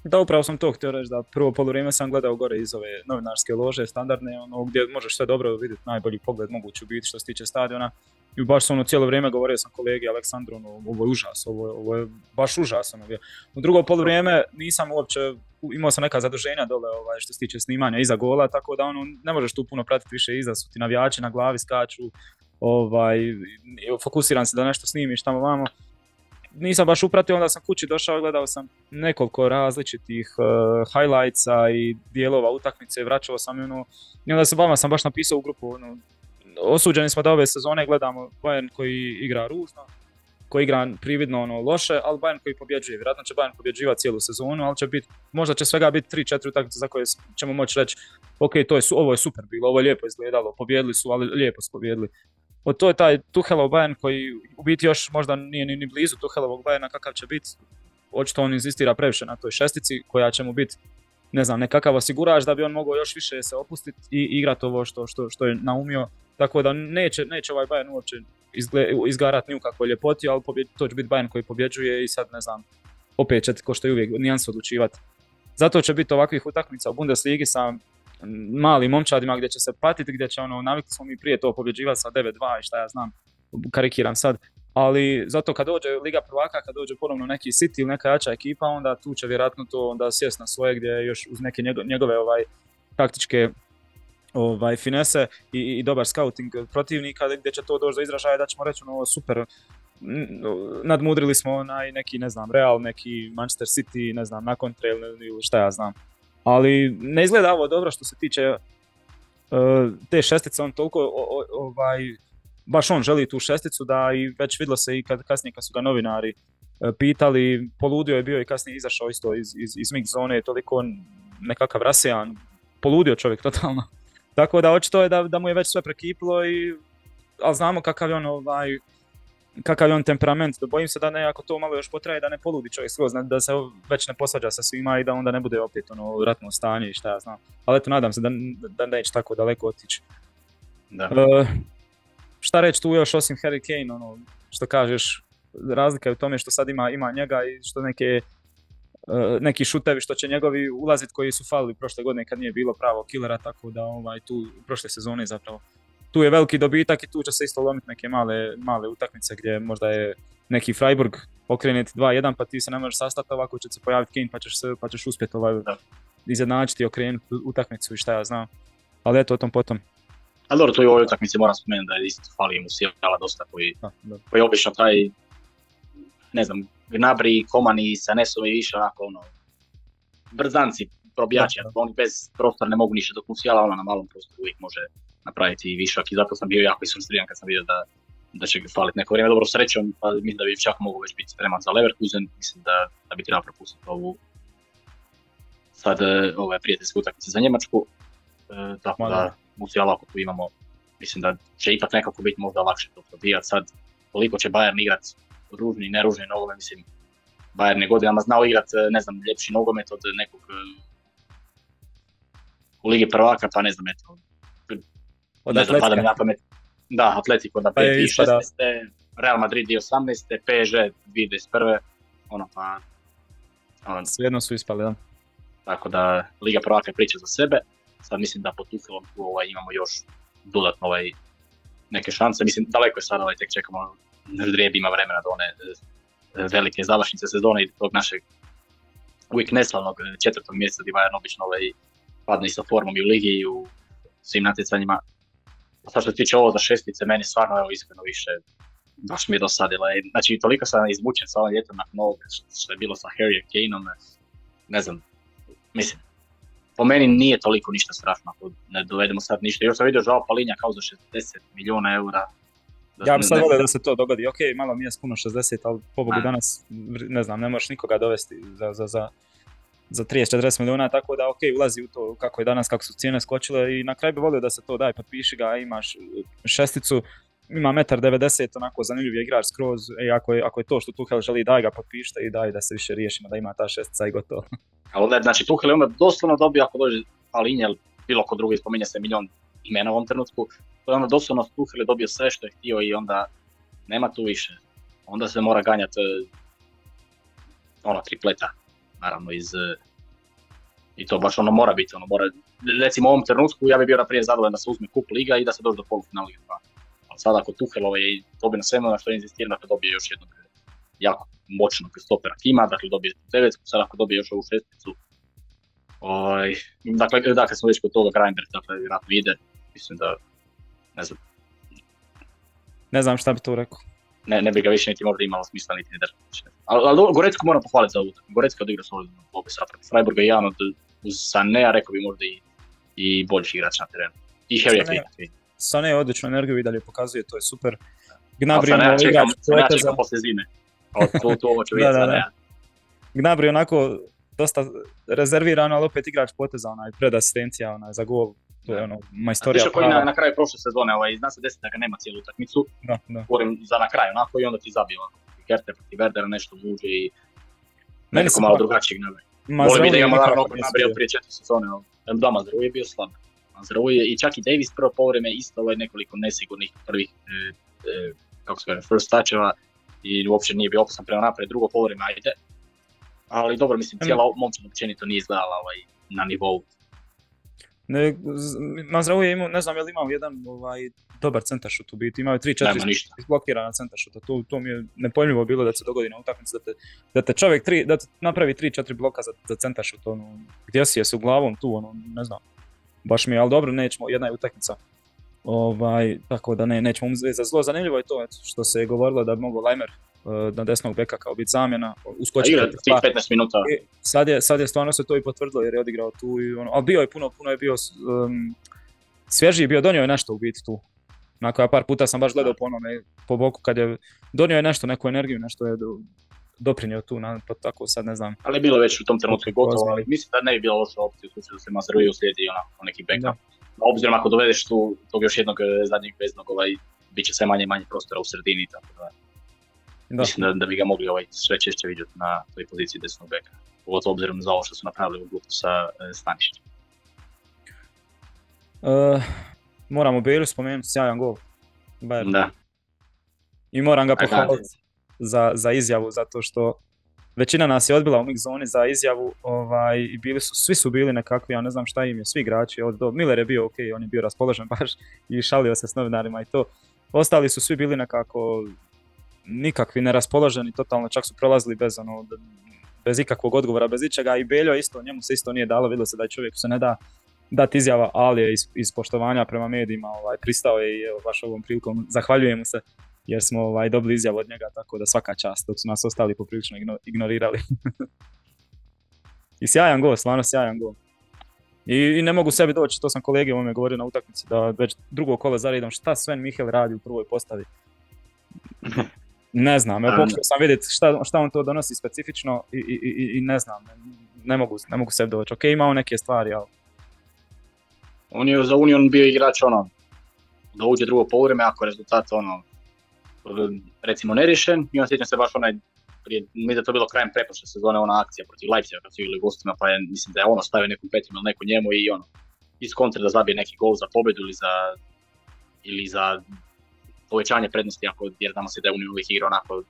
Speaker 1: Da, upravo sam to htio reći, da prvo poluvreme sam gledao gore iz ove novinarske lože, standardne, ono, gdje možeš sve dobro vidjeti, najbolji pogled mogući biti što se tiče stadiona. I baš sam ono cijelo vrijeme govorio sam kolegi Aleksandru, ono, ovo je užas, ovo je, ovo je baš užas. Ono, u drugo poluvrijeme nisam uopće, imao sam neka zaduženja dole ovaj, što se tiče snimanja iza gola, tako da ono, ne možeš tu puno pratiti više iza, su ti navijači na glavi skaču, ovaj, fokusiram se da nešto snimiš tamo vamo. Nisam baš upratio, onda sam kući došao, gledao sam nekoliko različitih uh, highlightsa i dijelova utakmice, vraćao sam ono, i onda sam vama sam baš napisao u grupu, ono, osuđeni smo da ove sezone gledamo Bayern koji igra ružno, koji igra prividno ono loše, ali Bayern koji pobjeđuje. Vjerojatno će Bayern pobjeđivati cijelu sezonu, ali će biti, možda će svega biti 3-4 utakmice za koje ćemo moći reći ok, to je, ovo je super bilo, ovo je lijepo izgledalo, pobjedili su, ali lijepo su pobjedili. To je taj Tuhelov Bayern koji u biti još možda nije ni, blizu Tuhelovog Bayerna kakav će biti. Očito on insistira previše na toj šestici koja će mu biti ne znam, nekakav osigurač da bi on mogao još više se opustiti i igrati ovo što, što, što je naumio tako da neće, neće ovaj Bayern uopće izgarati ni u kakvoj ljepoti, ali to će biti Bayern koji pobjeđuje i sad ne znam, opet će ko što je uvijek nijanse odlučivati. Zato će biti ovakvih utakmica u Bundesligi sa malim momčadima gdje će se patiti, gdje će ono, navikli smo mi prije to pobjeđivati sa 9-2 i šta ja znam, karikiram sad. Ali zato kad dođe Liga prvaka, kad dođe ponovno neki City ili neka jača ekipa, onda tu će vjerojatno to onda sjest na svoje gdje još uz neke njegove ovaj taktičke ovaj, finese i, i dobar scouting protivnika gdje će to doći do izražaja da ćemo reći ono super nadmudrili smo onaj neki ne znam Real, neki Manchester City, ne znam nakon trail ili šta ja znam. Ali ne izgleda ovo dobro što se tiče uh, te šestice, on toliko ovaj, baš on želi tu šesticu da i već vidlo se i kad kasnije kad su ga novinari uh, pitali, poludio je bio i kasnije izašao isto iz, iz, iz mix zone, toliko nekakav rasijan, poludio čovjek totalno. Tako da očito je da, da mu je već sve prekipilo i ali znamo kakav je on ovaj kakav je on temperament, bojim se da ne, ako to malo još potraje, da ne poludi čovjek skroz, da se već ne posvađa sa svima i da onda ne bude opet ono ratno stanje i šta ja znam. Ali eto, nadam se da, da neće tako daleko otići. Da. E, šta reći tu još osim Harry Kane, ono, što kažeš, razlika je u tome što sad ima, ima njega i što neke E, neki šutevi što će njegovi ulaziti koji su falili prošle godine kad nije bilo pravo killera, tako da ovaj, tu prošle sezone zapravo tu je veliki dobitak i tu će se isto lomiti neke male, male utakmice gdje možda je neki Freiburg okrenuti 2-1 pa ti se ne možeš sastati ovako će se pojaviti Kane pa ćeš, se, pa ćeš uspjeti ovaj, izjednačiti okrenuti utakmicu i šta ja znam. Ali eto o tom potom.
Speaker 2: A dobro, to i u ovoj utakmici moram spomenuti da je isto fali mu Sjela dosta koji, koji obično taj ne znam, Gnabry, Komani sa Nesom i više onako ono, brzanci probijači, oni bez prostora ne mogu ništa dok Musiala ona na malom prostoru uvijek može napraviti višak i zato sam bio jako isfrustriran kad sam vidio da, da će faliti neko vrijeme. Dobro srećom, pa mislim da bi čak mogao već biti spreman za Leverkusen, mislim da, da bi trebao propustiti ovu sad e, ove prijateljske utakmice za Njemačku. E, tako da Musiala ako tu imamo, mislim da će ipak nekako biti možda lakše to probijati. Sad koliko će Bayern igrat ružni i neružni nogomet, mislim Bayern je godinama znao igrat, e, ne znam, ljepši nogomet od nekog u Ligi prvaka, pa ne znam, eto,
Speaker 1: od ne znam, pada mi
Speaker 2: na pamet. Da, Atletico da 2016. Real Madrid 2018. PSG 2021. Ono pa...
Speaker 1: Ono, Svijedno su ispali, da.
Speaker 2: Tako da Liga prvaka priča za sebe. Sad mislim da pod Tuchelom tu ovaj, imamo još dodatno ovaj, neke šanse. Mislim, daleko je sada, ovaj, tek čekamo, Drijeb ima vremena do one e, velike završnice sezone i tog našeg uvijek neslavnog četvrtog mjeseca gdje Bayern obično ovaj, padne i sa formom i u ligi i u svim natjecanjima. A sad što se tiče ovo za šestice, meni stvarno evo iskreno više baš mi je dosadila. Znači, toliko sam izmučen sa ovom ljetom nakon ovoga što je bilo sa Harry Kaneom. Ne znam, mislim, po meni nije toliko ništa strašno ako ne dovedemo sad ništa. Još sam vidio Žao Palinja kao za 60 milijuna eura.
Speaker 1: Ja bih sad volio da se to dogodi. Ok, malo mi je puno 60, ali pobogu danas, ne znam, ne možeš nikoga dovesti za, za, za za 30-40 milijuna, tako da ok, ulazi u to kako je danas, kako su cijene skočile i na kraju bi volio da se to daj, potpiši ga, imaš šesticu, ima metar 90, onako zanimljiv je igrač skroz, e, ako, je, ako je to što Tuhel želi, daj ga potpište i daj da se više riješimo, da ima ta šestica i gotovo.
Speaker 2: Ali onda, znači Tuhel je onda doslovno dobio, ako dođe Alinje bilo ko drugi, spominje se milion imena u ovom trenutku, to je onda doslovno Tuhel je dobio sve što je htio i onda nema tu više. Onda se mora ganjati ono, tripleta naravno iz i to baš ono mora biti, ono mora, recimo u ovom trenutku ja bih bio naprije zadovoljan da se uzme kup liga i da se dođe do polufinala Liga 2. Ali sada ako Tuchel ovaj, dobije na svemu na što inzistira, dakle dobije još jednog jako moćnog stopera Kima, dakle dobije devetsku, sada ako dobije još ovu šesticu, ovaj, dakle, dakle smo već kod toga Grindberg, dakle vjerojatno ide, mislim da, ne znam.
Speaker 1: Ne znam šta bi to rekao
Speaker 2: ne, ne bi ga više niti možda imalo smisla niti ne držati. Ali, ali Gorecku moram pohvaliti za ovu. Gorecka odigra solidno obi sad. Freiburg je jedan od Sanea, rekao bi možda i, i boljši igrač na terenu. I Harry Kane.
Speaker 1: Sane je odličnu energiju i dalje pokazuje, to je super.
Speaker 2: Gnabry je igrač poteza. Sanea posle zime. To, to ovo ću vidjeti Sanea.
Speaker 1: Gnabry onako dosta rezerviran, ali opet igrač poteza, onaj pred asistencija, onaj za gol, to je ono majstorija
Speaker 2: prava. koji na, na kraju prošle sezone, ovaj, zna se desiti da ga nema cijelu utakmicu,
Speaker 1: da, da.
Speaker 2: govorim za na kraju, onako i onda ti zabio Kerte protiv Verdera nešto muđe i nekako malo drugačijeg nabe. Volim bi da imamo naravno opet nabrio prije četiri sezone, ali da, Mazraoui je bio slab. Mazraoui je i čak i Davis prvo povreme isto ovaj nekoliko nesigurnih prvih, e, e, kako se kaže, first toucheva i uopće nije bio opasan prema napred, drugo povreme ajde. Ali dobro, mislim, cijela momčad općenito nije izgledala ovaj, na nivou
Speaker 1: ne, Mazraoui je imao, ne znam je li imao jedan ovaj, dobar centaršut u biti, imao je 3-4 blokirana centaršuta, to, to mi je nepojmljivo bilo da se dogodi na utakmici, da te, da te čovjek tri, da te napravi 3-4 bloka za, za centaršut, ono, gdje si je s glavom tu, ono, ne znam, baš mi je, ali dobro, nećemo, jedna je utakmica, ovaj, tako da ne, nećemo uzeti za zlo, zanimljivo je to što se je govorilo da bi mogao Lajmer E, na desnog beka kao biti zamjena,
Speaker 2: uskočiti. Igra 15 minuta.
Speaker 1: I sad je, sad je stvarno se to i potvrdilo jer je odigrao tu i ono, ali bio je puno, puno je bio um, svježiji, bio donio je nešto u biti tu. Nakon ja par puta sam baš gledao po onome, po boku kad je donio je nešto, neku energiju, nešto je do, doprinio tu, na, pa tako sad ne znam.
Speaker 2: Ali je bilo već u tom trenutku gotovo, ali mislim da ne bi bilo loša opcija u da se Mazrui uslijedi onako neki backup. Obzirom ako dovedeš tu tog još jednog e, zadnjeg veznog, ovaj, bit će sve manje i manje prostora u sredini, tako da da. Mislim da, da bi ga mogli ovaj sve češće vidjeti na toj poziciji desnog beka. Pogotovo obzirom za ovo što su napravili u grupu sa e, Stanišićem.
Speaker 1: Uh, moramo Bejlu spomenuti, sjajan gol.
Speaker 2: Bayern. Da.
Speaker 1: I moram ga pohvaliti za, za izjavu, zato što većina nas je odbila u mix zoni za izjavu ovaj, i bili su, svi su bili nekakvi, ja ne znam šta im je, svi igrači, od do, Miller je bio ok, on je bio raspoložen baš i šalio se s novinarima i to. Ostali su svi bili nekako nikakvi neraspoloženi, totalno čak su prolazili bez ono, bez ikakvog odgovora, bez ičega i Beljo isto, njemu se isto nije dalo, vidjelo se da je čovjek se ne da dati izjava, ali je iz, iz poštovanja prema medijima ovaj, pristao je i evo, baš ovom prilikom zahvaljujemo se jer smo ovaj, dobili izjavu od njega, tako da svaka čast, dok su nas ostali poprilično ignorirali. I sjajan gol, stvarno sjajan gol. I, I ne mogu sebi doći, to sam kolegi ovome govorio na utakmici, da već drugo kolo zaredom šta Sven Mihel radi u prvoj postavi. Ne znam, evo pokušao sam vidjeti šta, šta on to donosi specifično i, i, i, i ne znam, ne mogu, ne mogu sebi doći. Ok, imao neke stvari, ali...
Speaker 2: On je za Union bio igrač ono, da uđe drugo poluvreme ako rezultat ono, recimo neriješen i on sjećam se baš onaj prije, mi da to bilo krajem preprošle sezone ona akcija protiv Leipziga kad su igrali gostima pa je, mislim da je ono stavio neku petinu ili neku njemu i ono iz kontra da zabije neki gol za pobjedu ili za ili za povećanje prednosti ako jer tamo se da je Union uvijek igra onako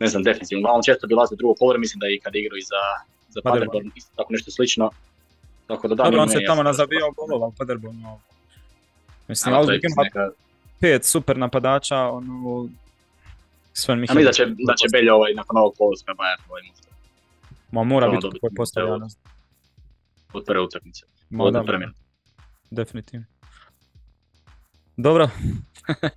Speaker 2: ne znam defensivno, on često bilaze drugo poluvreme, mislim da je i kad igrao i za, za Paderborn, isto tako nešto slično. Tako da da,
Speaker 1: Dobro, on se tamo nazabio golova u Paderbornu. Mislim, ali ima neka... pet super napadača, ono, Sven Mihael.
Speaker 2: A mi da će, da će Belja ovaj, nakon ovog poluska Bayern ovaj možda.
Speaker 1: Ma mora biti koji postavlja.
Speaker 2: Od prve utakmice. Od da, premijer.
Speaker 1: Definitivno. Dobro.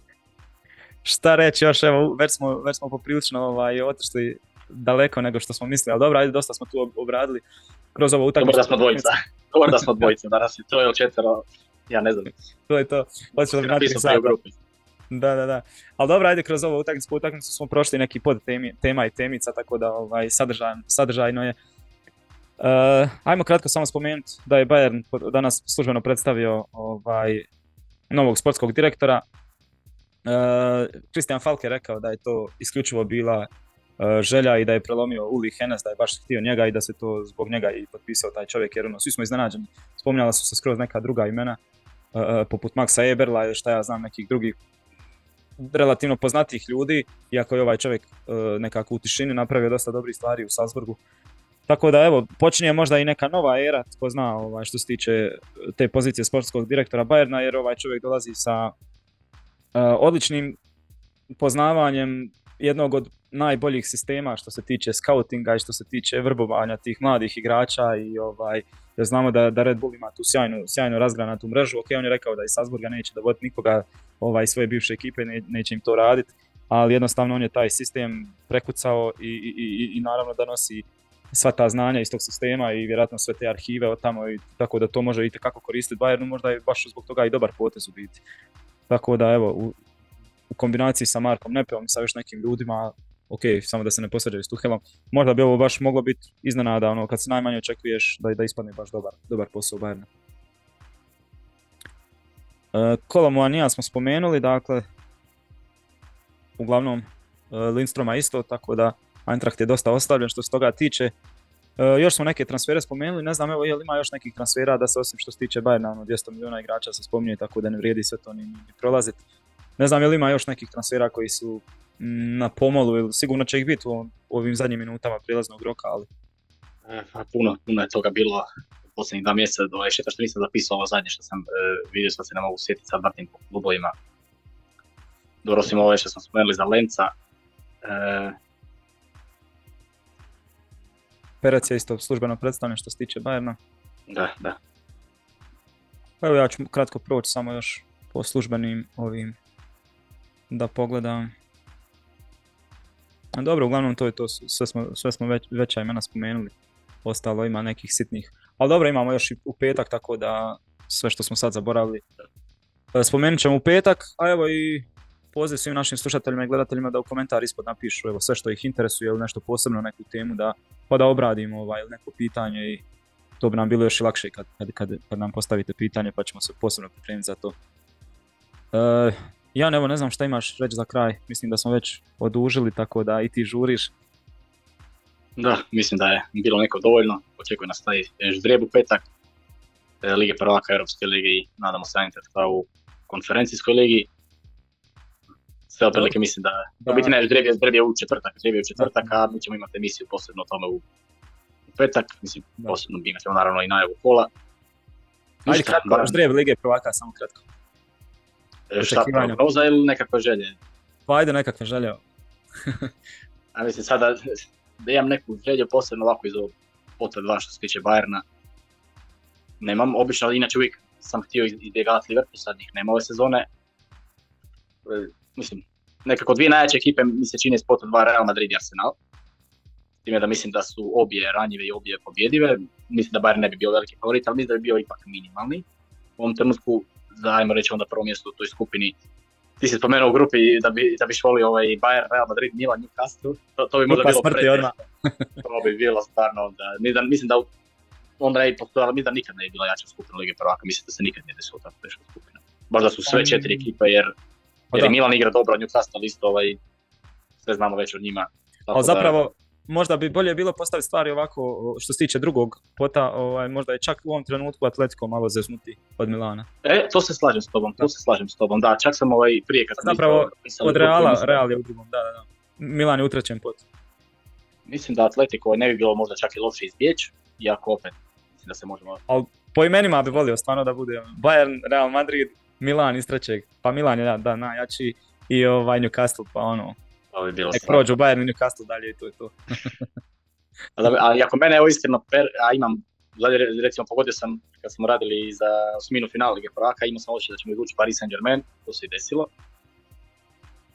Speaker 1: Šta reći još, evo, već smo, već smo poprilično ovaj, otišli daleko nego što smo mislili, ali dobro, ajde, dosta smo tu obradili kroz ovo utakmicu.
Speaker 2: Dobro da smo dvojica, dobro da smo dvojica, danas je to ili četvero, ja ne znam.
Speaker 1: To je to, hoće li Da, da, da. Ali dobro, ajde, kroz ovu utakmicu po utakmicu smo prošli neki pod temi, tema i temica, tako da ovaj, sadržaj, sadržajno je. Uh, ajmo kratko samo spomenuti da je Bayern danas službeno predstavio ovaj, novog sportskog direktora. Kristijan uh, Falk je rekao da je to isključivo bila želja i da je prelomio Uli Hennes, da je baš htio njega i da se to zbog njega i potpisao taj čovjek jer ono, svi smo iznenađeni. Spominjala su se skroz neka druga imena, uh, poput Maxa Eberla i šta ja znam nekih drugih relativno poznatih ljudi, iako je ovaj čovjek nekako u tišini napravio dosta dobrih stvari u Salzburgu. Tako da evo, počinje možda i neka nova era, tko zna ovaj, što se tiče te pozicije sportskog direktora Bayerna, jer ovaj čovjek dolazi sa odličnim poznavanjem jednog od najboljih sistema što se tiče scoutinga i što se tiče vrbovanja tih mladih igrača i ovaj, jer znamo da, da Red Bull ima tu sjajnu, sjajnu razgranatu mrežu, ok, on je rekao da iz Salzburga neće dovoditi nikoga ovaj, svoje bivše ekipe, ne, neće im to raditi, ali jednostavno on je taj sistem prekucao i, i, i, i naravno da nosi sva ta znanja iz tog sistema i vjerojatno sve te arhive od tamo i tako da to može i kako koristiti Bayernu, možda je baš zbog toga i dobar potez u biti. Tako da evo, u, u kombinaciji sa Markom Nepeom i sa još nekim ljudima, ok, samo da se ne posveđaju s Tuhelom, možda bi ovo baš moglo biti iznenada, ono, kad se najmanje očekuješ da, da ispadne baš dobar, dobar posao Bayerna. E, Kolomoanija smo spomenuli, dakle, uglavnom e, Lindstroma isto, tako da Eintracht je dosta ostavljen što se toga tiče. E, još smo neke transfere spomenuli, ne znam evo je li ima još nekih transfera da se osim što se tiče Bayerna, ono 200 milijuna igrača se spominje tako da ne vrijedi sve to ni, prolaziti. Ne znam je li ima još nekih transfera koji su na pomolu ili sigurno će ih biti u ovim zadnjim minutama prilaznog roka, ali...
Speaker 2: E, puno, puno je toga bilo posljednjih dva mjeseca, do ovaj, što nisam zapisao ovo zadnje što sam e, vidio što se ne mogu sjetiti sad vrtim klubovima. Dobro, osim ovo što smo spomenuli za Lenca, e,
Speaker 1: Perec je isto službeno predstavljen što se tiče Bayerna.
Speaker 2: Da, da.
Speaker 1: Pa evo ja ću kratko proći samo još po službenim ovim da pogledam. Dobro, uglavnom to je to, sve smo, sve smo već, veća imena spomenuli, ostalo ima nekih sitnih. Ali dobro, imamo još i u petak, tako da sve što smo sad zaboravili e, spomenut ćemo u petak, a evo i poziv svim našim slušateljima i gledateljima da u komentar ispod napišu evo, sve što ih interesuje ili nešto posebno neku temu da, pa da obradimo ovaj, neko pitanje i to bi nam bilo još i lakše kad, kad, kad, kad nam postavite pitanje pa ćemo se posebno pripremiti za to. E, ja evo ne znam šta imaš reći za kraj, mislim da smo već odužili tako da i ti žuriš.
Speaker 2: Da, mislim da je bilo neko dovoljno, očekujem nas taj ždrijeb u petak, e, Lige prvaka Europske lige i nadamo se u konferencijskoj ligi sve otprilike mislim da, da. biti ne, Ždreb je u četvrtak, Ždreb je u četvrtak, a mi ćemo imati emisiju posebno o tome u, u petak, mislim da. posebno bi imati naravno i najavu kola.
Speaker 1: Ajde kratko, Ždreb Lige prvaka, samo kratko.
Speaker 2: Šta, prognoza ili nekakve želje?
Speaker 1: Pa ajde nekakve želje.
Speaker 2: a mislim sada da imam neku želju posebno ovako iz ovog pota dva što se tiče Bayerna. Nemam, obično, inače uvijek sam htio izbjegavati Liverpool, sad njih nema ove sezone. E, mislim, nekako dvije najjače ekipe mi se čine spot dva Real Madrid i Arsenal. time da mislim da su obje ranjive i obje pobjedive. Mislim da Bayern ne bi bio veliki favorit, ali mislim da bi bio ipak minimalni. U ovom trenutku, ajmo reći onda prvo mjesto u toj skupini, ti si spomenuo u grupi da bi, da biš volio ovaj Bayern, Real Madrid, Milan, Newcastle, to, to bi možda bilo
Speaker 1: smrti odmah.
Speaker 2: to bi bilo stvarno, da, mislim da onda ne bi postojala, mislim da nikad ne bi bila jača skupina Lige prvaka, mislim da se nikad nije desilo tako teška skupina. Baš da su sve četiri ekipe, jer, pa jer Milan igra dobro, Newcastle isto, ovaj, sve znamo već od njima.
Speaker 1: Ali zapravo, možda bi bolje bilo postaviti stvari ovako što se tiče drugog pota, ovaj, možda je čak u ovom trenutku Atletico malo zeznuti od Milana.
Speaker 2: E, to se slažem s tobom, to se slažem s tobom, da, čak sam ovaj prije kad
Speaker 1: sam Zapravo, od Reala, Real je u drugom, da, da, da. Milan je u trećem potu.
Speaker 2: Mislim da Atletico ne bi bilo možda čak i loše izbjeći, iako opet mislim da se možemo...
Speaker 1: Ali po imenima bi volio stvarno da bude Bayern, Real Madrid, Milan iz trećeg, pa Milan je da, najjači i ovaj Newcastle, pa ono,
Speaker 2: to bi bilo
Speaker 1: Nek prođu Bayern i Newcastle dalje i to je to.
Speaker 2: ali ako mene evo iskreno, per, a imam, recimo pogodio sam kad smo radili za osminu finala Lige prvaka, imao sam osjećaj da ćemo izvući Paris Saint-Germain, to se i desilo.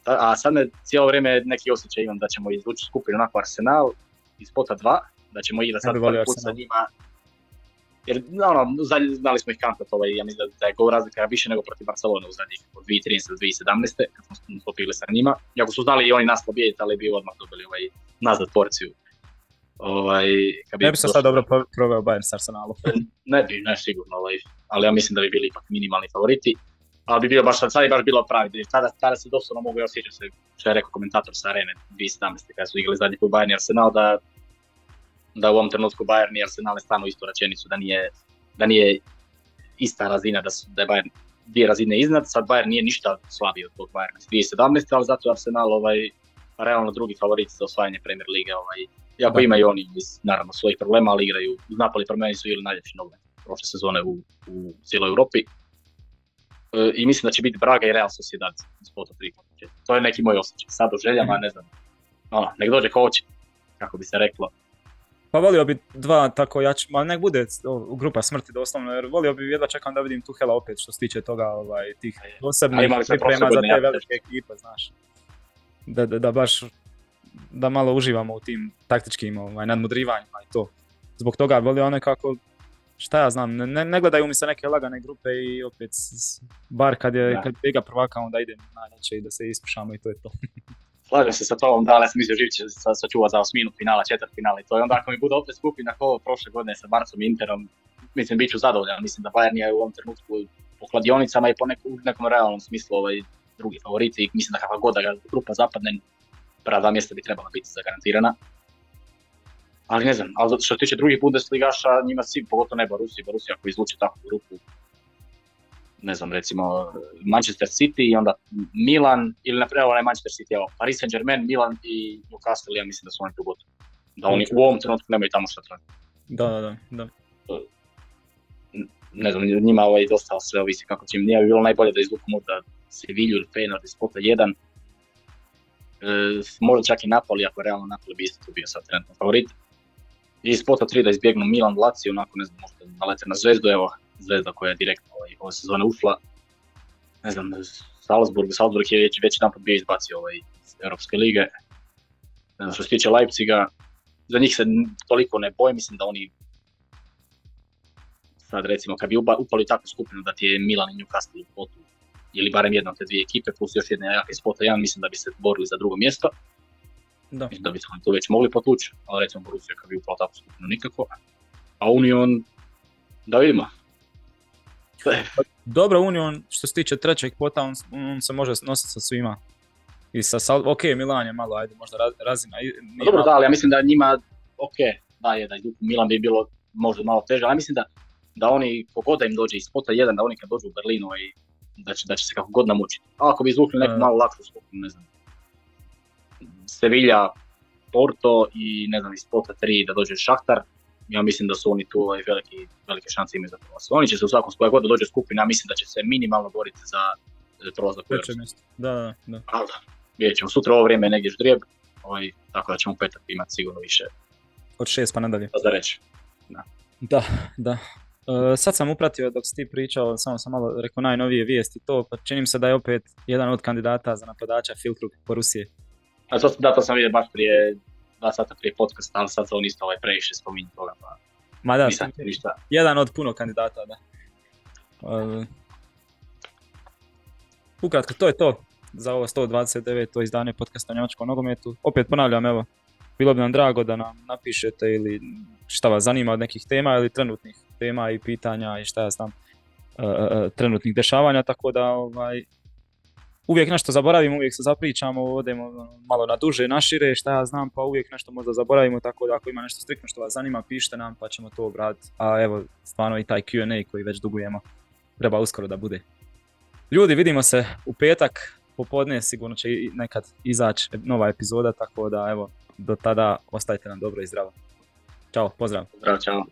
Speaker 2: A sad me cijelo vrijeme neki osjećaj imam da ćemo izvući skupinu onako Arsenal iz pota 2, da ćemo igrati sad prvi put sa njima jer ono, znali smo ih kantat, ovaj, ja mislim da je gol razlika više nego protiv Barcelona u zadnjih od 2013-2017. kad smo stopili sa njima. Iako su znali i oni nas pobijediti, ali bi odmah dobili ovaj, nazad porciju. Ovaj,
Speaker 1: kad bi ne bi se sad dobro proveo Bayern s Arsenalom.
Speaker 2: ne bi, ne sigurno, ovaj, ali ja mislim da bi bili ipak minimalni favoriti. Ali bi bio baš, sad je baš bilo pravi, jer tada, tada se doslovno mogu, ja sjećam se što je rekao komentator sa Arene 2017. kada su igrali zadnji put Bayern i Arsenal, da da u ovom trenutku Bayern i Arsenal ne stanu istu rečenicu, da nije, da nije ista razina, da, su, da je Bayern dvije razine iznad, sad Bayern nije ništa slabiji od tog Bayerna 2017. ali zato je Arsenal ovaj, realno drugi favorit za osvajanje Premier Lige. Ovaj, iako imaju oni naravno svojih problema, ali igraju, Napoli promeni su ili najljepši nogomet prošle sezone u, u cijeloj Europi. E, I mislim da će biti Braga i Real Sociedad iz pota To je neki moj osjećaj. Sad u željama, ne znam, ono, nek dođe ko hoće, kako bi se reklo.
Speaker 1: Pa volio bi dva tako jači, ma nek bude grupa smrti doslovno, jer volio bi jedva čekam da vidim Tuhela opet što se tiče toga, ovaj, tih posebnih priprema za te velike ekipe, znaš. Da, da, da, baš, da malo uživamo u tim taktičkim ovaj, nadmudrivanjima i to. Zbog toga volio nekako, šta ja znam, ne, ne gledaju mi se neke lagane grupe i opet, bar kad je, kad je prvaka, onda idem najneće i da se ispušamo i to je to.
Speaker 2: slažem se sa tobom, da li sam mislio Živć sačuva za osminu finala, četvrt finala i to je onda ako mi bude opet skupina kao prošle godine sa Barcom i Interom, mislim bit ću zadovoljan, mislim da Bayern je u ovom trenutku po kladionicama i po nekom, nekom realnom smislu ovaj drugi favoriti i mislim da kakva god da ga grupa zapadne, prva dva mjesta bi trebala biti zagarantirana. Ali ne znam, ali što se tiče drugih Bundesligaša, njima svi, pogotovo ne Borussia, Borussia ako izluči takvu grupu, ne znam, recimo Manchester City i onda Milan, ili naprijed onaj Manchester City, evo, Paris Saint-Germain, Milan i Newcastle, ja mislim da su oni tu gotovi. Da oni u ovom trenutku nemaju tamo što traži.
Speaker 1: Da, da, da, da.
Speaker 2: Ne znam, njima ovaj dosta sve ovisi kako će im, nije bi bilo najbolje da izvuku možda Sevilju ili Feyenoord iz spota 1. E, možda čak i Napoli, ako realno Napoli bi isto bio sad trenutno favorit. I iz spota 3 da izbjegnu Milan, Lazio, onako ne znam, možda nalete na zvezdu, evo, zvezda koja je direktno ovaj, ove sezone ušla. Ne znam, Salzburg, Salzburg je već, već jedan bio izbacio ovaj, iz Europske lige. Ne znam, što se tiče Leipziga, za njih se toliko ne bojim, mislim da oni sad recimo kad bi upali u takvu skupinu da ti je Milan i Newcastle u potu ili barem jedna od te dvije ekipe plus još jedna jaka iz pota jedan, mislim da bi se borili za drugo mjesto. Da. Mislim da bi se to već mogli potući, ali recimo Borussia kad bi upala takvu skupinu nikako. A Union, da vidimo,
Speaker 1: dobro, Union što se tiče trećeg pota, on, on se može nositi sa svima. I sa Sal... ok, Milan je malo, ajde, možda razina.
Speaker 2: Dobro, da, ali ja mislim da njima, ok, da je, da Milan bi bilo možda malo teže, ali mislim da, da oni, kogod da im dođe iz pota jedan, da oni kad dođu u Berlinu i da će, da će se kako god namučiti. A ako bi izvukli neku malo lakšu skupinu, ne znam, Sevilla, Porto i ne znam, iz pota tri da dođe Šahtar, ja mislim da su oni tu ovaj, veliki, velike šanse imaju za prolaz. Oni će se u svakom koja god da dođe skupina, mislim da će se minimalno boriti za, za prolazak u
Speaker 1: mjesto. Da, da, da.
Speaker 2: Ali da, vidjet ćemo sutra ovo vrijeme negdje ždrijeb, ovaj, tako da ćemo petak imati sigurno više.
Speaker 1: Od šest pa nadalje.
Speaker 2: Pa za reći. Da,
Speaker 1: da. da. Uh, sad sam upratio dok si ti pričao, samo sam malo rekao najnovije vijesti to, pa činim se da je opet jedan od kandidata za napadača Filtruk po Rusije.
Speaker 2: A to, da, to sam vidio baš prije dva sata prije podcast, ali sad on isto ovaj previše spominje toga, pa
Speaker 1: Ma da,
Speaker 2: nisam ništa.
Speaker 1: jedan od puno kandidata, da. Uh, ukratko, to je to za ovo 129. izdanje podcasta o njemačkom nogometu. Opet ponavljam, evo, bilo bi nam drago da nam napišete ili šta vas zanima od nekih tema ili trenutnih tema i pitanja i šta ja znam, uh, uh, trenutnih dešavanja, tako da ovaj, uvijek nešto zaboravimo, uvijek se zapričamo, odemo malo na duže, na šire, šta ja znam, pa uvijek nešto možda zaboravimo, tako da ako ima nešto striktno što vas zanima, pišite nam pa ćemo to obraditi. A evo, stvarno i taj Q&A koji već dugujemo, treba uskoro da bude. Ljudi, vidimo se u petak, popodne sigurno će nekad izaći nova epizoda, tako da evo, do tada ostajte nam dobro i zdravo. Ćao, pozdrav.
Speaker 2: Zdravo, čao.